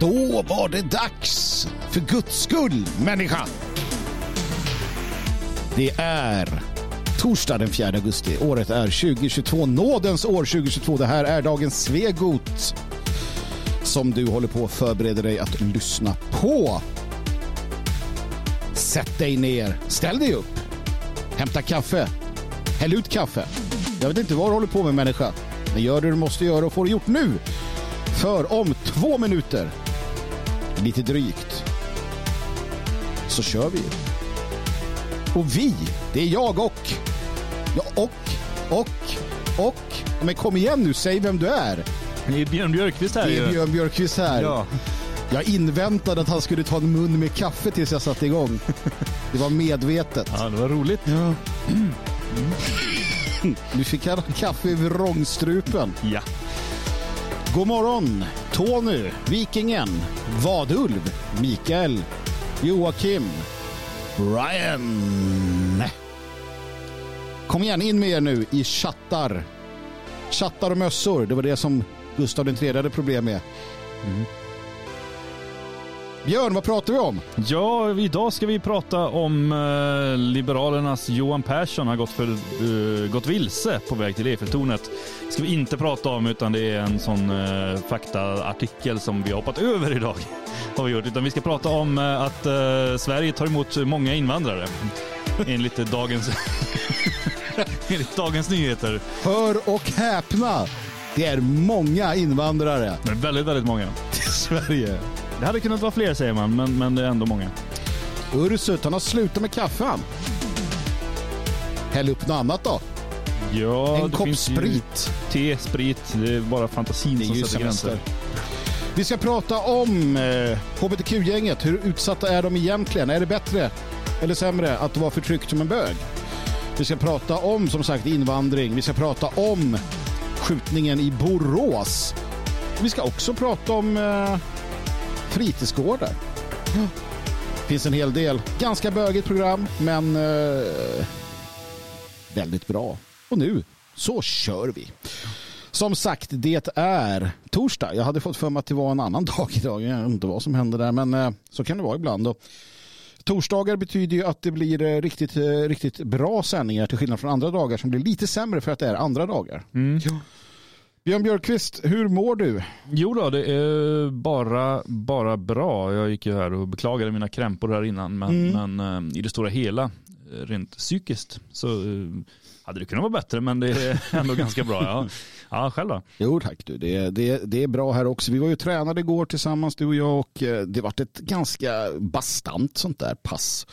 Då var det dags. För guds skull, människa. Det är torsdag den 4 augusti. Året är 2022. Nådens år 2022. Det här är dagens Svegot som du håller på att förbereda dig att lyssna på. Sätt dig ner. Ställ dig upp. Hämta kaffe. Häll ut kaffe. Jag vet inte vad du håller på med människa. Men gör det du måste göra och får det gjort nu. För om två minuter, lite drygt, så kör vi. Och vi, det är jag och. Ja, och, och, och. Men kom igen nu, säg vem du är. Det är Björn Björkqvist här Det är ju. Björn Björkqvist här. Ja. Jag inväntade att han skulle ta en mun med kaffe tills jag satte igång. Det var medvetet. ja, det var roligt. Ja. Nu fick han kaffe i vrångstrupen. Ja. God morgon, Tony, Vikingen, Vadulv, Mikael, Joakim, Brian. Kom igen, in med er nu i chattar. Chattar och mössor, det var det som Gustav III hade problem med. Björn, vad pratar vi om? ja, idag ska vi prata om eh, Liberalernas Johan Persson har gått, för, eh, gått vilse på väg till Eiffeltornet. Det ska vi inte prata om utan det är en sån uh, faktaartikel som vi har hoppat över idag. Har vi gjort. Utan vi ska prata om eh, att eh, Sverige tar emot många invandrare. Enligt dagens, enligt dagens nyheter. Hör och häpna! Det är många invandrare Men väldigt, väldigt många. till Sverige. Det hade kunnat vara fler säger man, men, men det är ändå många. Ursut, han har slutat med kaffe han. Häll upp något annat då. Ja, en det kopp sprit. Te, sprit, det är bara fantasin Det är som sätter semester. gränser. Vi ska prata om eh, hbtq-gänget. Hur utsatta är de egentligen? Är det bättre eller sämre att vara förtryckt som en bög? Vi ska prata om, som sagt, invandring. Vi ska prata om skjutningen i Borås. Vi ska också prata om eh, fritidsgårdar. finns en hel del. Ganska bögigt program, men eh, väldigt bra. Och nu så kör vi. Som sagt, det är torsdag. Jag hade fått för mig att det var en annan dag idag. Jag vet inte vad som hände där, men eh, så kan det vara ibland. Och torsdagar betyder ju att det blir eh, riktigt, eh, riktigt bra sändningar till skillnad från andra dagar som blir lite sämre för att det är andra dagar. Mm. Björn Björkqvist, hur mår du? Jo då, det är bara, bara bra. Jag gick ju här och beklagade mina krämpor här innan, men, Mm. men eh, i det stora hela, eh, rent psykiskt, så eh, hade det kunnat vara bättre, men det är ändå ganska bra. Ja, ja själv då? Jo tack du, det, det, det är bra här också. Vi var ju tränade igår tillsammans du och jag och det vart ett ganska bastant sånt där pass.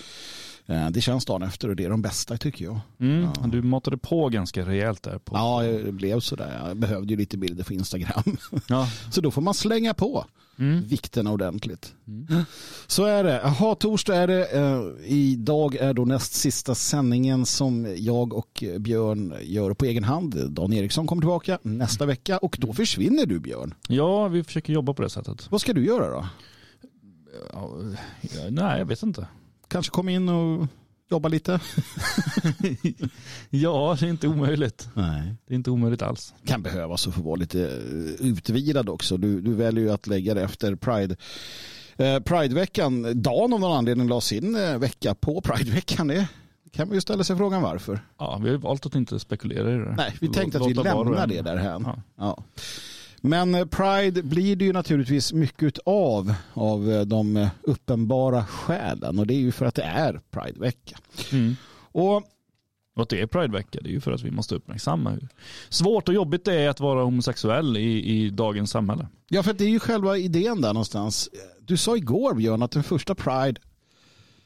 Eh, Det känns dagen efter och det är de bästa tycker jag. Mm, Du matade på ganska rejält där. På. Ja, det blev sådär. Jag behövde ju lite bilder för Instagram. Ja. Så då får man slänga på Mm. vikten ordentligt. Så är det. Jaha, torsdag är det. Eh, idag är då näst sista sändningen som jag och Björn gör på egen hand. Dan Eriksson kommer tillbaka nästa vecka och då försvinner du Björn. ja, vi försöker jobba på det sättet. Vad ska du göra då? Ja, nej, jag vet inte. Kanske komma in och jobba lite? Ja, det är inte omöjligt. Nej. Det är inte omöjligt alls. Kan behövas att få vara lite eh, utvilad också. Du, du väljer ju att lägga det efter Pride. Eh, Prideveckan, Dan av någon anledning la sin eh, vecka på Prideveckan. Det kan man ju ställa sig frågan varför. Ja, vi har valt att inte spekulera i det. Nej, vi tänkte att vi lämnar det därhän. Ja. Ja. Men eh, Pride blir det ju naturligtvis mycket av, av eh, de eh, uppenbara skälen. Och det är ju för att det är Pridevecka. Mm. Och Och att det är Pridevecka, det är ju för att vi måste uppmärksamma hur svårt och jobbigt det är att vara homosexuell i, i dagens samhälle. Ja, för det är ju själva idén där någonstans. Du sa igår Björn att den första Pride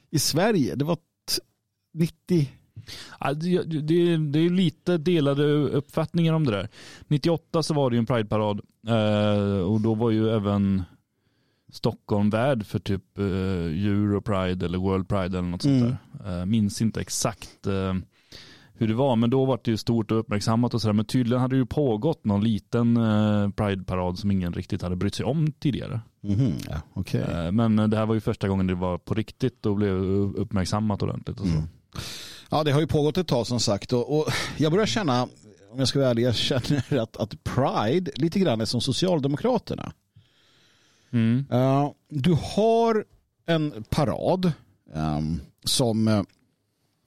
i Sverige, det var t- 90... Ja, Det, det, det är lite delade uppfattningar om det där. 98 så var det ju en Prideparad eh, och då var ju även Stockholm värd för typ eh, Euro Pride eller World Pride eller något Mm. sånt där. Eh, minns inte exakt eh, hur det var, men då var det ju stort och uppmärksammat och sådär. Men tydligen hade det ju pågått någon liten eh, Pride-parad som ingen riktigt hade brytt sig om tidigare. Mhm, ja. Eh, men det här var ju första gången det var på riktigt och blev uppmärksammat ordentligt. Och så. Mm. Ja, det har ju pågått ett tag som sagt och, och jag börjar känna, om jag ska vara ärlig, jag känner att, att Pride lite grann är som Socialdemokraterna. Mm. Uh, du har en parad um, som uh,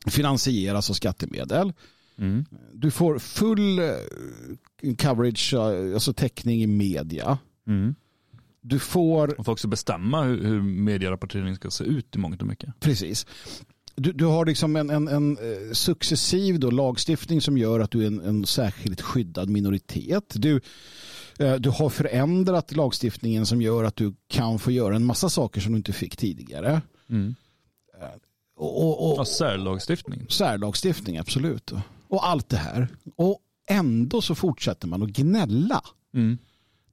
finansieras av skattemedel. Mm. Du får full uh, coverage, alltså täckning i media. Mm. Du får... Man får också bestämma hur, hur medierapporteringen ska se ut i mångt och mycket. Precis. Du, du har liksom en, en, en successiv då lagstiftning som gör att du är en, en särskilt skyddad minoritet. Du, du har förändrat lagstiftningen som gör att du kan få göra en massa saker som du inte fick tidigare. Mm. Och, och, och, ja, särlagstiftning. Särlagstiftning, absolut. Och allt det här. Och ändå så fortsätter man att gnälla. Mm.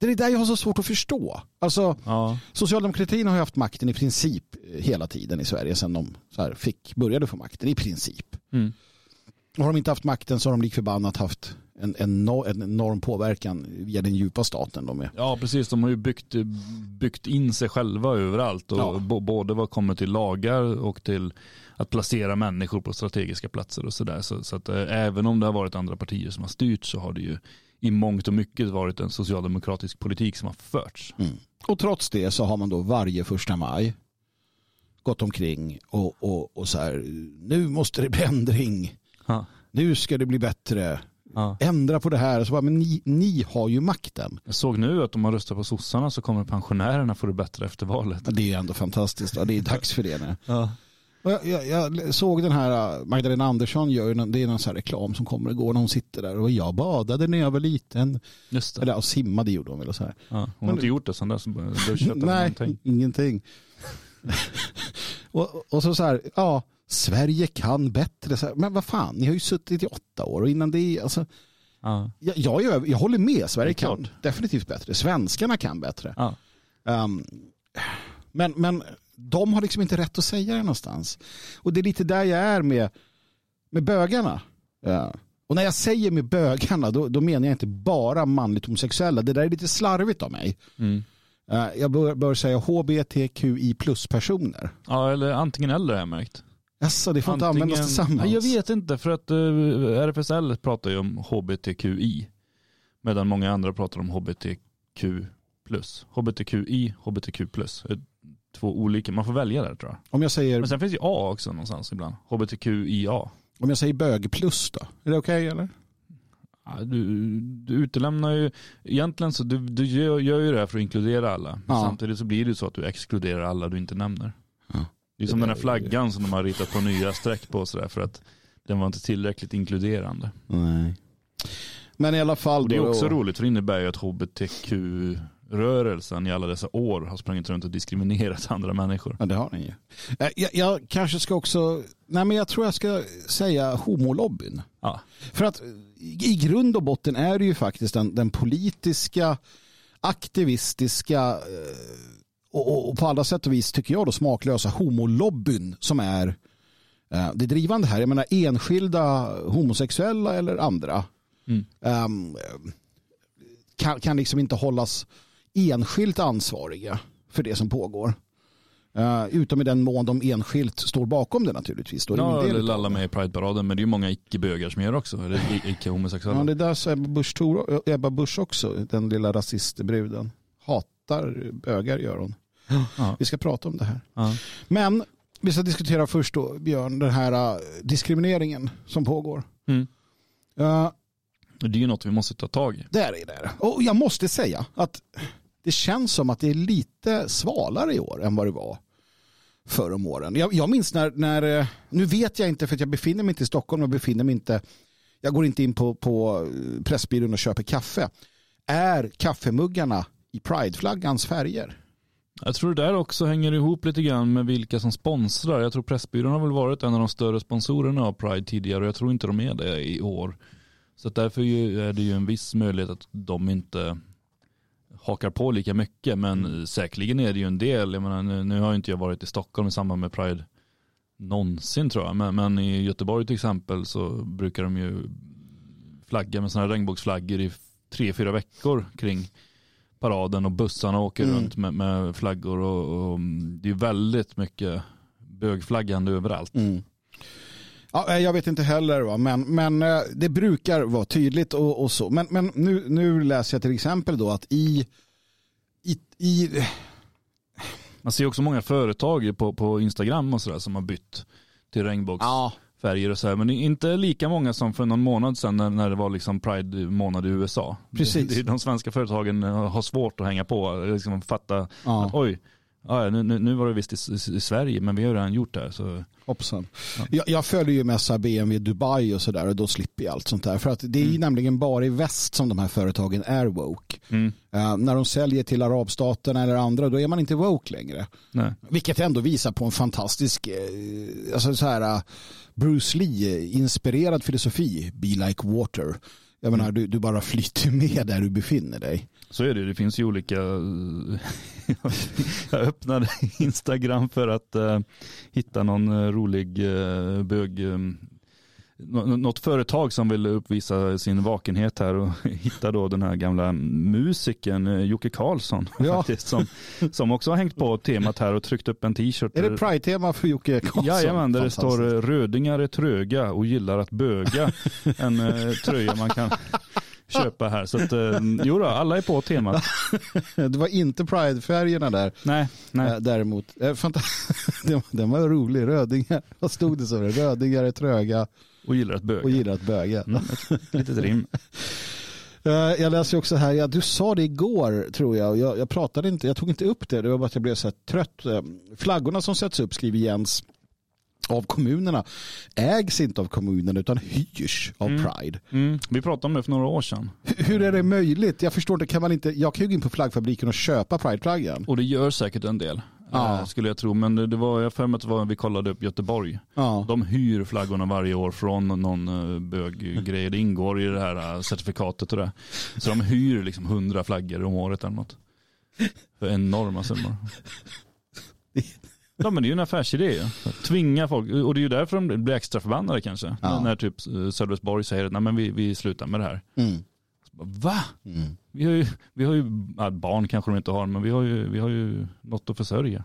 Det är det där jag har så svårt att förstå. Alltså, ja. Socialdemokratin har ju haft makten i princip hela tiden i Sverige sedan de så fick, började få makten. I princip. Mm. Och har de inte haft makten så har de lik förbannat haft en, en, en enorm påverkan via den djupa staten. De är. Ja, precis. De har ju byggt, byggt in sig själva överallt. Och ja. Både vad kommer till lagar och till att placera människor på strategiska platser och sådär. Så, så att äh, även om det har varit andra partier som har styrt så har det ju i mångt och mycket varit en socialdemokratisk politik som har förts. Mm. Och trots det så har man då varje första maj gått omkring och, och, och så här, nu måste det bli ändring. Ha. Nu ska det bli bättre. Ja. Ändra på det här. Så bara, men ni, ni har ju makten. Jag såg nu att om man röstar på sossarna så kommer pensionärerna få det bättre efter valet. Ja, det är ändå fantastiskt. Ja, det är dags för det nu. Ja. Jag, jag, jag, såg den här äh, Magdalena Andersson gör någon, det är någon här reklam som kommer igår när hon sitter där och jag badade när jag var liten. Just det. Eller och simmade gjorde hon väl och så här. Ja, hon har inte gjort det sen dess. Nej, någonting. ingenting. och, och så så här, ja, Sverige kan bättre. Så här, men vad fan, ni har ju suttit i åtta år och innan det, alltså. Ja. Jag, jag, jag, jag håller med, Sverige kan definitivt bättre. Svenskarna kan bättre. Ja. Um, men, men de har liksom inte rätt att säga det någonstans. Och det är lite där jag är med, med bögarna. Ja. Och när jag säger med bögarna då, då, menar jag inte bara manligt homosexuella. Det där är lite slarvigt av mig. Mm. Jag bör, bör säga hbtqi plus-personer. Ja, eller antingen eller har jag märkt. Alltså, det får antingen... inte användas tillsammans. Jag vet inte, för att uh, RFSL pratar ju om hbtqi. Medan många andra pratar om hbtq plus. hbtqi, hbtq plus två olika, man får välja där tror jag. Om jag säger... Men sen finns ju A också någonstans ibland. HBTQIA. Om jag säger bög plus då? Är det okej okay, eller? Ja, du, du utelämnar ju, egentligen så du, du gör, gör ju det här för att inkludera alla. Ja. samtidigt så blir det så att du exkluderar alla du inte nämner. Ja. Det är som det den här flaggan ju... som de har ritat på nya streck på sådär för att den var inte tillräckligt inkluderande. Nej. Men i alla fall. Och det är också då... roligt för det innebär ju att HBTQ rörelsen i alla dessa år har sprungit runt och diskriminerat andra människor. Ja, det har ni ju. Eh, jag, jag, kanske ska också, nej men jag tror jag ska säga homolobbyn. Ja. För att i grund och botten är det ju faktiskt den, den politiska, aktivistiska eh, och, och, på alla sätt och vis tycker jag då smaklösa homolobbyn som är eh, det drivande här. Jag menar enskilda homosexuella eller andra mm. um, kan, kan liksom inte hållas enskilt ansvariga för det som pågår. Uh, utom i den mån de enskilt står bakom det naturligtvis. Då ja, eller lalla med i Pride-paraden, men det är ju många icke-bögar som gör också, eller icke-homosexuella. Ja, det är där så Ebba Busch, Tor, Ebba Busch också, den lilla rasistbruden. Hatar bögar gör hon. Ja. Vi ska prata om det här. Ja. Men vi ska diskutera först då, Björn, den här uh, diskrimineringen som pågår. Mm. Uh, det är ju något vi måste ta tag i. Det är det. Och jag måste säga att det känns som att det är lite svalare i år än vad det var förr om åren. Jag, jag minns när, när, eh, nu vet jag inte för att jag befinner mig inte i Stockholm och befinner mig inte, jag går inte in på, på eh, Pressbyrån och köper kaffe. Är kaffemuggarna i Prideflaggans färger? Jag tror det där också hänger ihop lite grann med vilka som sponsrar. Jag tror Pressbyrån har väl varit en av de större sponsorerna av Pride tidigare och jag tror inte de är det i år. Så därför är det ju en viss möjlighet att de inte hakar på lika mycket. Men mm. säkerligen är det ju en del. Jag menar, nu, nu har inte jag varit i Stockholm i samband med Pride någonsin tror jag. Men, men i Göteborg till exempel så brukar de ju flagga med sådana här regnbågsflaggor i tre, fyra veckor kring paraden och bussarna åker mm. runt med, med flaggor och, och, det är väldigt mycket bögflaggande överallt. Mm. Ja, eh, jag vet inte heller, va? Men, men eh, det brukar vara tydligt och, och så. Men, men nu, nu läser jag till exempel då att i, i, i Man ser också många företag på, på Instagram och sådär som har bytt till regnbågsfärger och så här. Men inte lika många som för någon månad sedan när, när det var liksom Pride-månad i USA. Precis. Det, de svenska företagen har svårt att hänga på, liksom fatta Ja. att oj, ja, nu, nu, var det visst i, i, Sverige men vi har redan gjort det här. Så, Hoppsan. Jag, jag följer ju mest BMW Dubai och sådär och då slipper jag allt sånt där. För att det är ju nämligen bara i väst som de här företagen är woke. mm, Eh, när de säljer till arabstaterna eller andra då är man inte woke längre. nej. Vilket ändå visar på en fantastisk eh, alltså så här, eh, Bruce Lee-inspirerad filosofi. Be like water. Jag menar, du, du bara flyter med där du befinner dig. Så är det, det finns ju olika, jag öppnade Instagram för att eh, hitta någon eh, rolig uh, bög, eh, nå- något företag som vill uppvisa sin vakenhet här och hitta då den här gamla musikern eh, Jocke Karlsson Ja. faktiskt, som, som också har hängt på temat här och tryckt upp en t-shirt. Är det Pride-tema för Jocke Karlsson? Jajamän, där det står eh, rödingar är tröga och gillar att böga. en eh, tröja man kan köpa här. Så att, eh, jo då, alla är på temat. Det var inte Pride-färgerna där. Nej, nej. Eh, Däremot, eh, den, den var rolig. Rödingar, vad stod det så? Rödingar är tröga Och gillar att böga. och gillar att böga. Mm, ett litet rim. Jag läser också här, ja, du sa det igår tror jag, jag, jag pratade inte, jag tog inte upp det, det var bara att jag blev så här trött. Flaggorna som sätts upp, skriver Jens, av kommunerna ägs inte av kommunen utan hyrs av Mm. Pride. Mm. Vi pratade om det för några år sedan. Hur- Hur är det möjligt? Jag förstår inte, kan man inte, jag kan ju gå in på flaggfabriken och köpa Pride-flaggan. Och det gör säkert en del. Ja. eh, Skulle jag tro. Men det var, jag för mig att var, vi kollade upp Göteborg. Ja. De hyr flaggorna varje år från någon eh, böggrej. Det ingår i det här eh, certifikatet och det. Så de hyr liksom hundra flaggor om året eller något. För enorma summor. Ja men det är ju en affärsidé. Tvinga folk, och det är ju därför de blir extra förbannade kanske. Ja. När typ eh, Sölvesborg säger att nej men vi, vi slutar med det här. Mm. Bara, Va? Mm. Vi har ju, vi har ju barn kanske de inte har, men vi har ju, vi har ju något att försörja.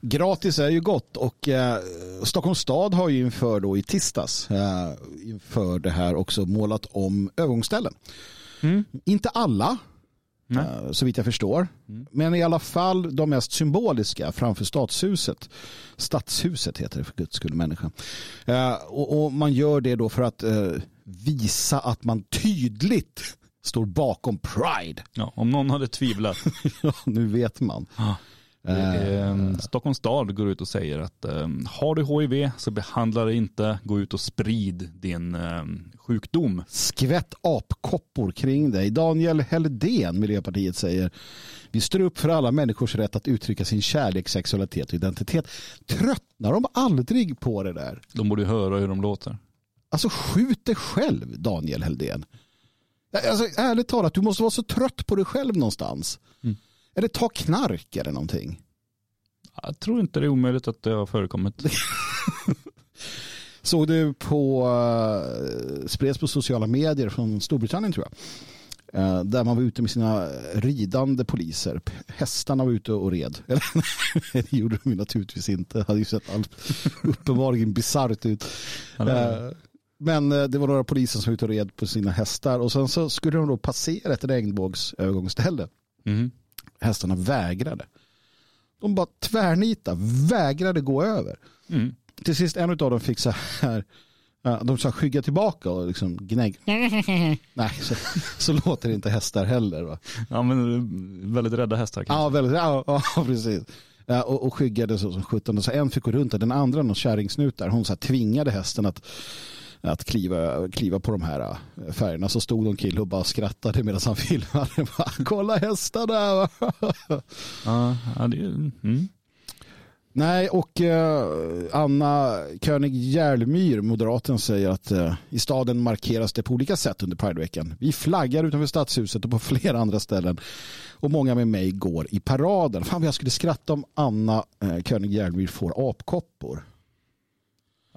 Gratis är ju gott och eh, Stockholms stad har ju inför då i tisdags eh, inför det här också målat om övergångsställen. Inte alla, Nej. eh, så vitt jag förstår. Mm. Men i alla fall de mest symboliska framför stadshuset. Stadshuset heter det för guds skull människa. Eh, och, och man gör det då för att eh, visa att man tydligt står bakom Pride. Ja, om någon hade tvivlat. Ja, nu vet man. Det är, eh, Stockholms stad går ut och säger att eh, har du HIV så behandla det inte, gå ut och sprid din eh, sjukdom. Skvätt apkoppor kring dig. Daniel Helldén, Miljöpartiet, säger vi står upp för alla människors rätt att uttrycka sin kärlek, sexualitet och identitet. Tröttnar de aldrig på det där? De borde höra hur de låter. Alltså skjut dig själv, Daniel Helldén. Alltså, ärligt talat, du måste vara så trött på dig själv någonstans. Mm. Eller ta knark eller någonting. Jag tror inte det är omöjligt att det har förekommit. Såg du på, uh, spreds på sociala medier från Storbritannien tror jag. Eh, där man var ute med sina ridande poliser. Hästarna var ute och red. Eller, det gjorde de naturligtvis inte. Det hade ju sett allt uppenbarligen bisarrt ut. Eh, Men eh, det var några poliser som var ute och red på sina hästar. Och sen så skulle de då passera ett regnbågsövergångsställe. Mhm. Hästarna vägrade. De bara tvärnita, vägrade gå över. Mm. Till sist en av dem fick så här, de sa skygga tillbaka och liksom gnägg. Nej, så, så låter inte hästar heller. Va? Ja men väldigt rädda hästar kanske. Ja, väldigt, ja, ja, precis. Ja, och, och skyggade så som sjutton. Så en fick gå runt och den andra, någon kärringsnut där, hon så här, tvingade hästen att, att kliva, kliva på de här äh, färgerna. Så stod de kille och bara skrattade medan han filmade. Bara, Kolla hästarna! Ja, ja, det mm. Nej, och eh, Anna König Järlmyr, moderaten, säger att eh, i staden markeras det på olika sätt under Prideveckan. Vi flaggar utanför stadshuset och på flera andra ställen. Och många med mig går i paraden. Fan, jag skulle skratta om Anna eh, König Järlmyr får apkoppor.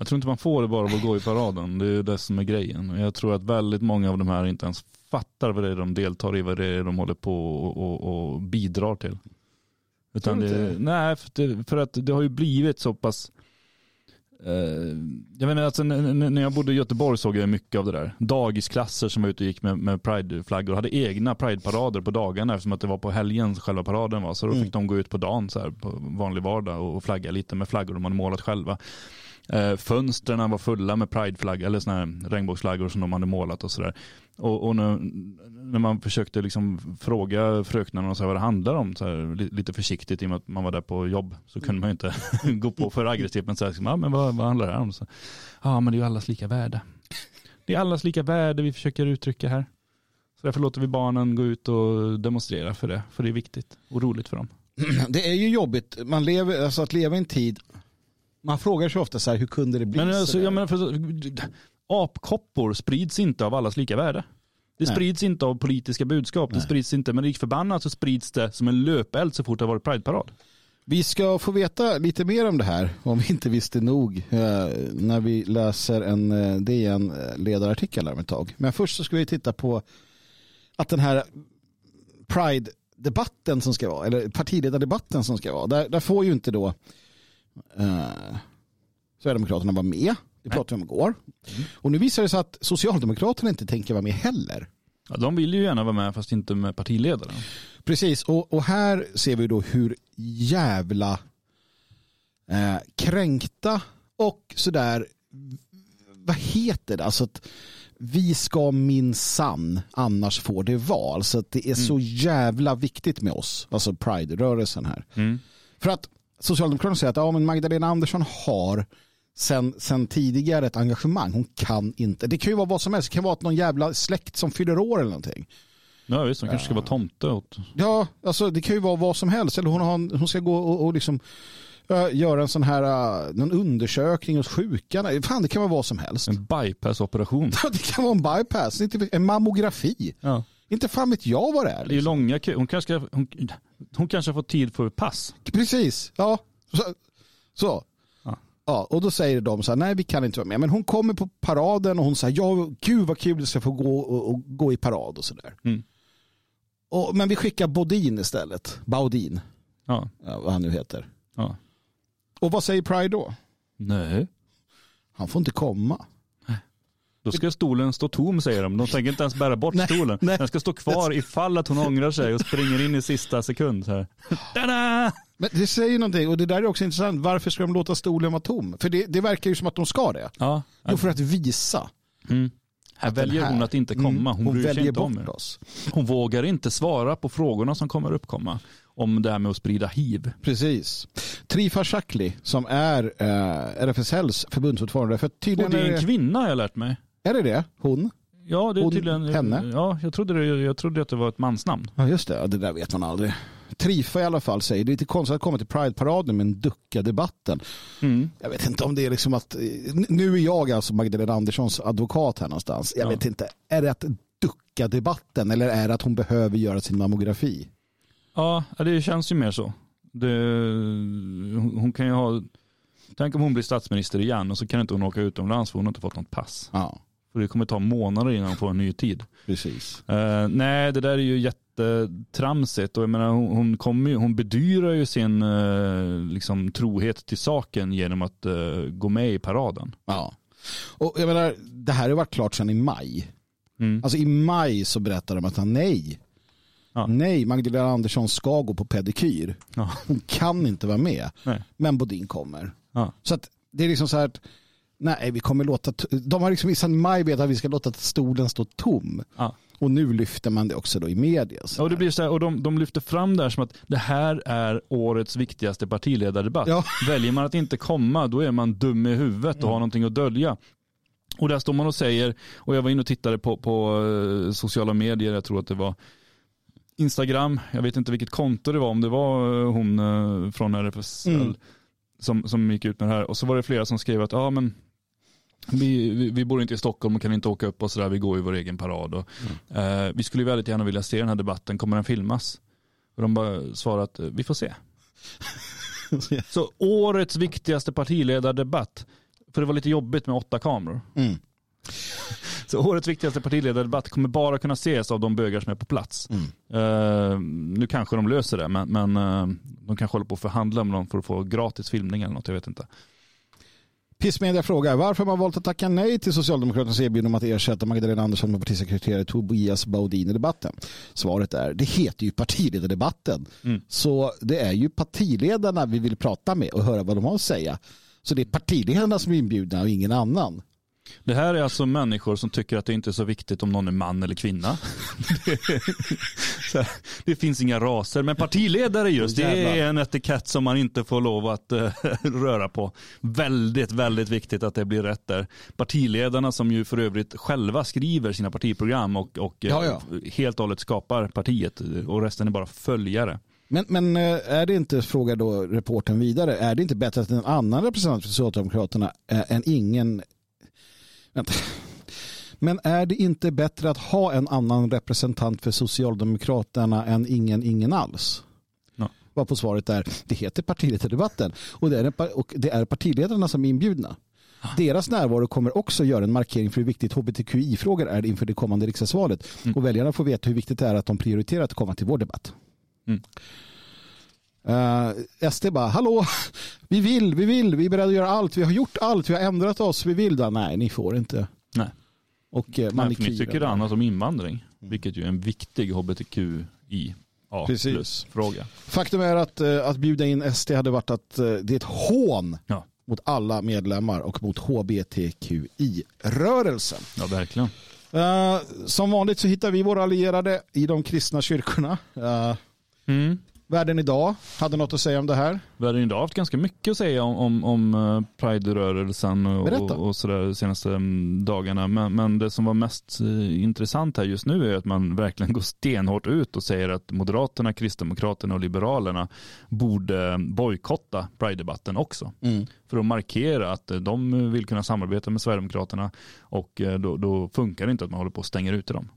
Jag tror inte man får det bara av att gå i paraden. Det är det som är grejen. Jag tror att väldigt många av de här inte ens fattar vad det är de deltar i, vad det är de håller på och, och, och bidrar till. Utan det, nej, för, det, för att det har ju blivit så pass eh, jag menar, alltså, när jag bodde i Göteborg såg jag mycket av det där. Dagisklasser som var ute och gick med, med prideflaggor hade egna prideparader på dagarna eftersom att det var på helgen själva paraden var. Så då fick Mm. de gå ut på dagen så här, på vanlig vardag och flagga lite med flaggor de hade målat själva. Eh, fönstren var fulla med prideflaggor eller såna här regnbågsflaggor som de hade målat och sådär. Och, och när, när man försökte liksom fråga fröknarna vad det handlar om, så här, lite försiktigt i och med att man var där på jobb, så kunde man ju inte gå på för aggressivt. Men, så här, liksom, ja, men vad, vad handlar det här om? Ja, ja, men det är ju allas lika värde. Det är allas lika värde vi försöker uttrycka här. Så därför låter vi barnen gå ut och demonstrera för det, för det är viktigt och roligt för dem. Det är ju jobbigt, man lever, alltså att leva i en tid, man frågar sig ofta så här, hur kunde det bli Men så alltså, jag menar, för, apkoppor sprids inte av allas lika värde. Det Nej. sprids inte av politiska budskap, det Nej. sprids inte, men lik förbannat så sprids det som en löpeld så fort det har varit Prideparad. Vi ska få veta lite mer om det här, om vi inte visste nog, eh, när vi läser en eh, DN-ledarartikel här om ett tag. Men först så ska vi titta på att den här Pride-debatten som ska vara, eller partiledardebatten som ska vara, där, där får ju inte då eh, Sverigedemokraterna vara med. Det pratade vi om igår. Och nu visar det sig att Socialdemokraterna inte tänker vara med heller. Ja, de vill ju gärna vara med fast inte med partiledaren. Precis, och, och här ser vi då hur jävla eh, kränkta och sådär, vad heter det, alltså att vi ska minsann annars få det val. Så att det är så jävla viktigt med oss, alltså Pride-rörelsen här. För att Socialdemokraterna säger att ja, men Magdalena Andersson har sen, sen tidigare ett engagemang. Hon kan inte. Det kan ju vara vad som helst. Det kan vara att någon jävla släkt som fyller år eller någonting. Ja visst, de kanske ska vara tomte åt... Ja, alltså det kan ju vara vad som helst. Eller hon, har, en- hon ska gå och, och liksom äh, göra en sån här äh, någon undersökning hos sjuka. Nej, Fan, det kan vara vad som helst. En bypassoperation. Ja, Det kan vara en bypass, en mammografi. Ja. Inte fan vet jag vad det är. Det är ju Liksom. långa kö- hon kanske, ska, hon, hon kanske har fått tid för pass. Precis, ja. Så. så. Ja. Ja, och då säger de så här, nej vi kan inte vara med. Men hon kommer på paraden och hon säger, ja gud vad kul det ska få gå, och, och gå i parad och sådär. Mm. Och, men vi skickar Bodin istället, Baudin, Ja. ja, vad han nu heter. ja. Och vad säger Pride då? Nej. Han får inte komma. Då ska stolen stå tom säger de. De tänker inte ens bära bort Nej, stolen. nej. Den ska stå kvar ifall att hon ångrar sig och springer in i sista sekund. Så här. Tada! Men det säger någonting och det där är också intressant. Varför ska de låta stolen vara tom? För det, det verkar ju som att de ska det. Ja. Jo, för att visa. Mm. Här väljer hon att inte komma. Hon, Mm, hon bryr sig väljer inte om det. oss. Hon vågar inte svara på frågorna som kommer uppkomma. Om det här med att sprida hiv. Precis. Trifa Shakli som är eh, RFSLs förbundsordförande. För Och tydligen det är är en det, kvinna har jag lärt mig. Är det det? Hon? Ja, det är Hon- tydligen... henne? Ja, jag trodde, det, jag trodde att det var ett mansnamn. Ja just det, ja, det där vet man aldrig. Trifa i alla fall säger det är lite konstigt att komma till Pride-paraden med en ducka-debatten. Mm. Jag vet inte om det är liksom att, eh, nu är jag alltså Magdalena Anderssons advokat här någonstans. Jag Ja. vet inte, är det att ducka debatten eller är det att hon behöver göra sin mammografi? Ja, det känns ju mer så. Det, hon hon kan ju ha... Tänk om hon blir statsminister igen och så kan inte hon åka utomlands för hon har inte fått något pass. Ja, För det kommer ta månader innan hon får en ny tid. precis. Eh, nej, det där är ju jättetramsigt och jag menar hon, hon, kommer ju, hon bedyrar ju sin eh, liksom, trohet till saken genom att eh, gå med i paraden. Ja. Och jag menar, det här har varit klart sedan i maj. Mm. Alltså i maj så berättade de att han nej. Ja. Nej, Magdalena Andersson ska gå på pedikyr. Ja. Hon kan inte vara med. Nej. Men Bodin kommer. Ja. Så att det är liksom så här att nej, vi kommer låta, de har liksom sedan maj vetat att vi ska låta stolen stå tom. Ja. Och nu lyfter man det också då i media. Så Och, det blir så här, och de, de lyfter fram det här som att det här är årets viktigaste partiledardebatt. Ja. Väljer man att inte komma då är man dum i huvudet och har någonting att dölja. Och där står man och säger, och jag var inne och tittade på, på eh, sociala medier, jag tror att det var Instagram, jag vet inte vilket konto det var, om det var eh, hon eh, från RFSL Mm. som, som gick ut med det här. Och så var det flera som skrev att ja, men vi, vi, vi bor inte i Stockholm och kan inte åka upp och sådär, vi går i vår egen parad. Och, eh, vi skulle väldigt gärna vilja se den här debatten, kommer den filmas? Och de bara svarade att eh, vi får se. Så årets viktigaste partiledardebatt, för det var lite jobbigt med åtta kameror. Mm. Så årets viktigaste partiledardebatt kommer bara kunna ses av de bögar som är på plats. Mm. Eh, nu kanske de löser det, men, men eh, de kanske håller på att förhandla med dem för att få gratis filmning eller något, jag vet inte. Pissmedia frågar varför man valt att tacka nej till Socialdemokraternas erbjudande om att ersätta Magdalena Andersson med partisekreterare Tobias Baudin i debatten. Svaret är det heter ju partiledardebatten. Mm. Så det är ju partiledarna vi vill prata med och höra vad de har att säga. Så det är partiledarna som är inbjudna och ingen annan. Det här är alltså människor som tycker att det inte är så viktigt om någon är man eller kvinna. det, det finns inga raser, men partiledare just, det är en etikett som man inte får lov att uh, röra på. Väldigt, väldigt viktigt att det blir rätt där. Partiledarna som ju för övrigt själva skriver sina partiprogram och, och ja, ja. helt och hållet skapar partiet och resten är bara följare. Men, men eh, är det inte, frågar då reporten vidare, är det inte bättre att en annan representant för Socialdemokraterna än ingen Vänta. Men är det inte bättre att ha en annan representant för Socialdemokraterna än ingen, ingen alls? Ja. Var på svaret är, det heter partiledardebatten och det är, och det är partiledarna som är inbjudna. Deras närvaro kommer också göra en markering för hur viktigt hbtqi-frågor är inför det kommande riksdagsvalet. Mm. Och väljarna får veta hur viktigt det är att de prioriterar att komma till vår debatt. Mm. Uh, eh, SD bara, hallå, vi vill, vi vill, vi är beredda att göra allt, vi har gjort allt, vi har ändrat oss, vi vill. Då. Nej, ni får inte. Nej. Och, uh, Nej, för ni tycker annat om invandring, mm. vilket ju är en viktig hbtqi Ja, Precis. fråga. Faktum är att, uh, att bjuda in SD hade varit att uh, det är ett hån ja. mot alla medlemmar och mot hbtqi-rörelsen. Ja, verkligen. Uh, som vanligt så hittar vi våra allierade i de kristna kyrkorna. Mm. Världen idag hade något att säga om det här. Världen idag har haft ganska mycket att säga om, om, om eh, Pride-rörelsen och, och sådär de senaste mm, dagarna. Men, men det som var mest eh, intressant här just nu är att man verkligen går stenhårt ut och säger att Moderaterna, Kristdemokraterna och Liberalerna borde bojkotta Pride-debatten också. Mm. För att markera att de vill kunna samarbeta med Sverigedemokraterna och eh, då, då funkar det inte att man håller på att stänga ute dem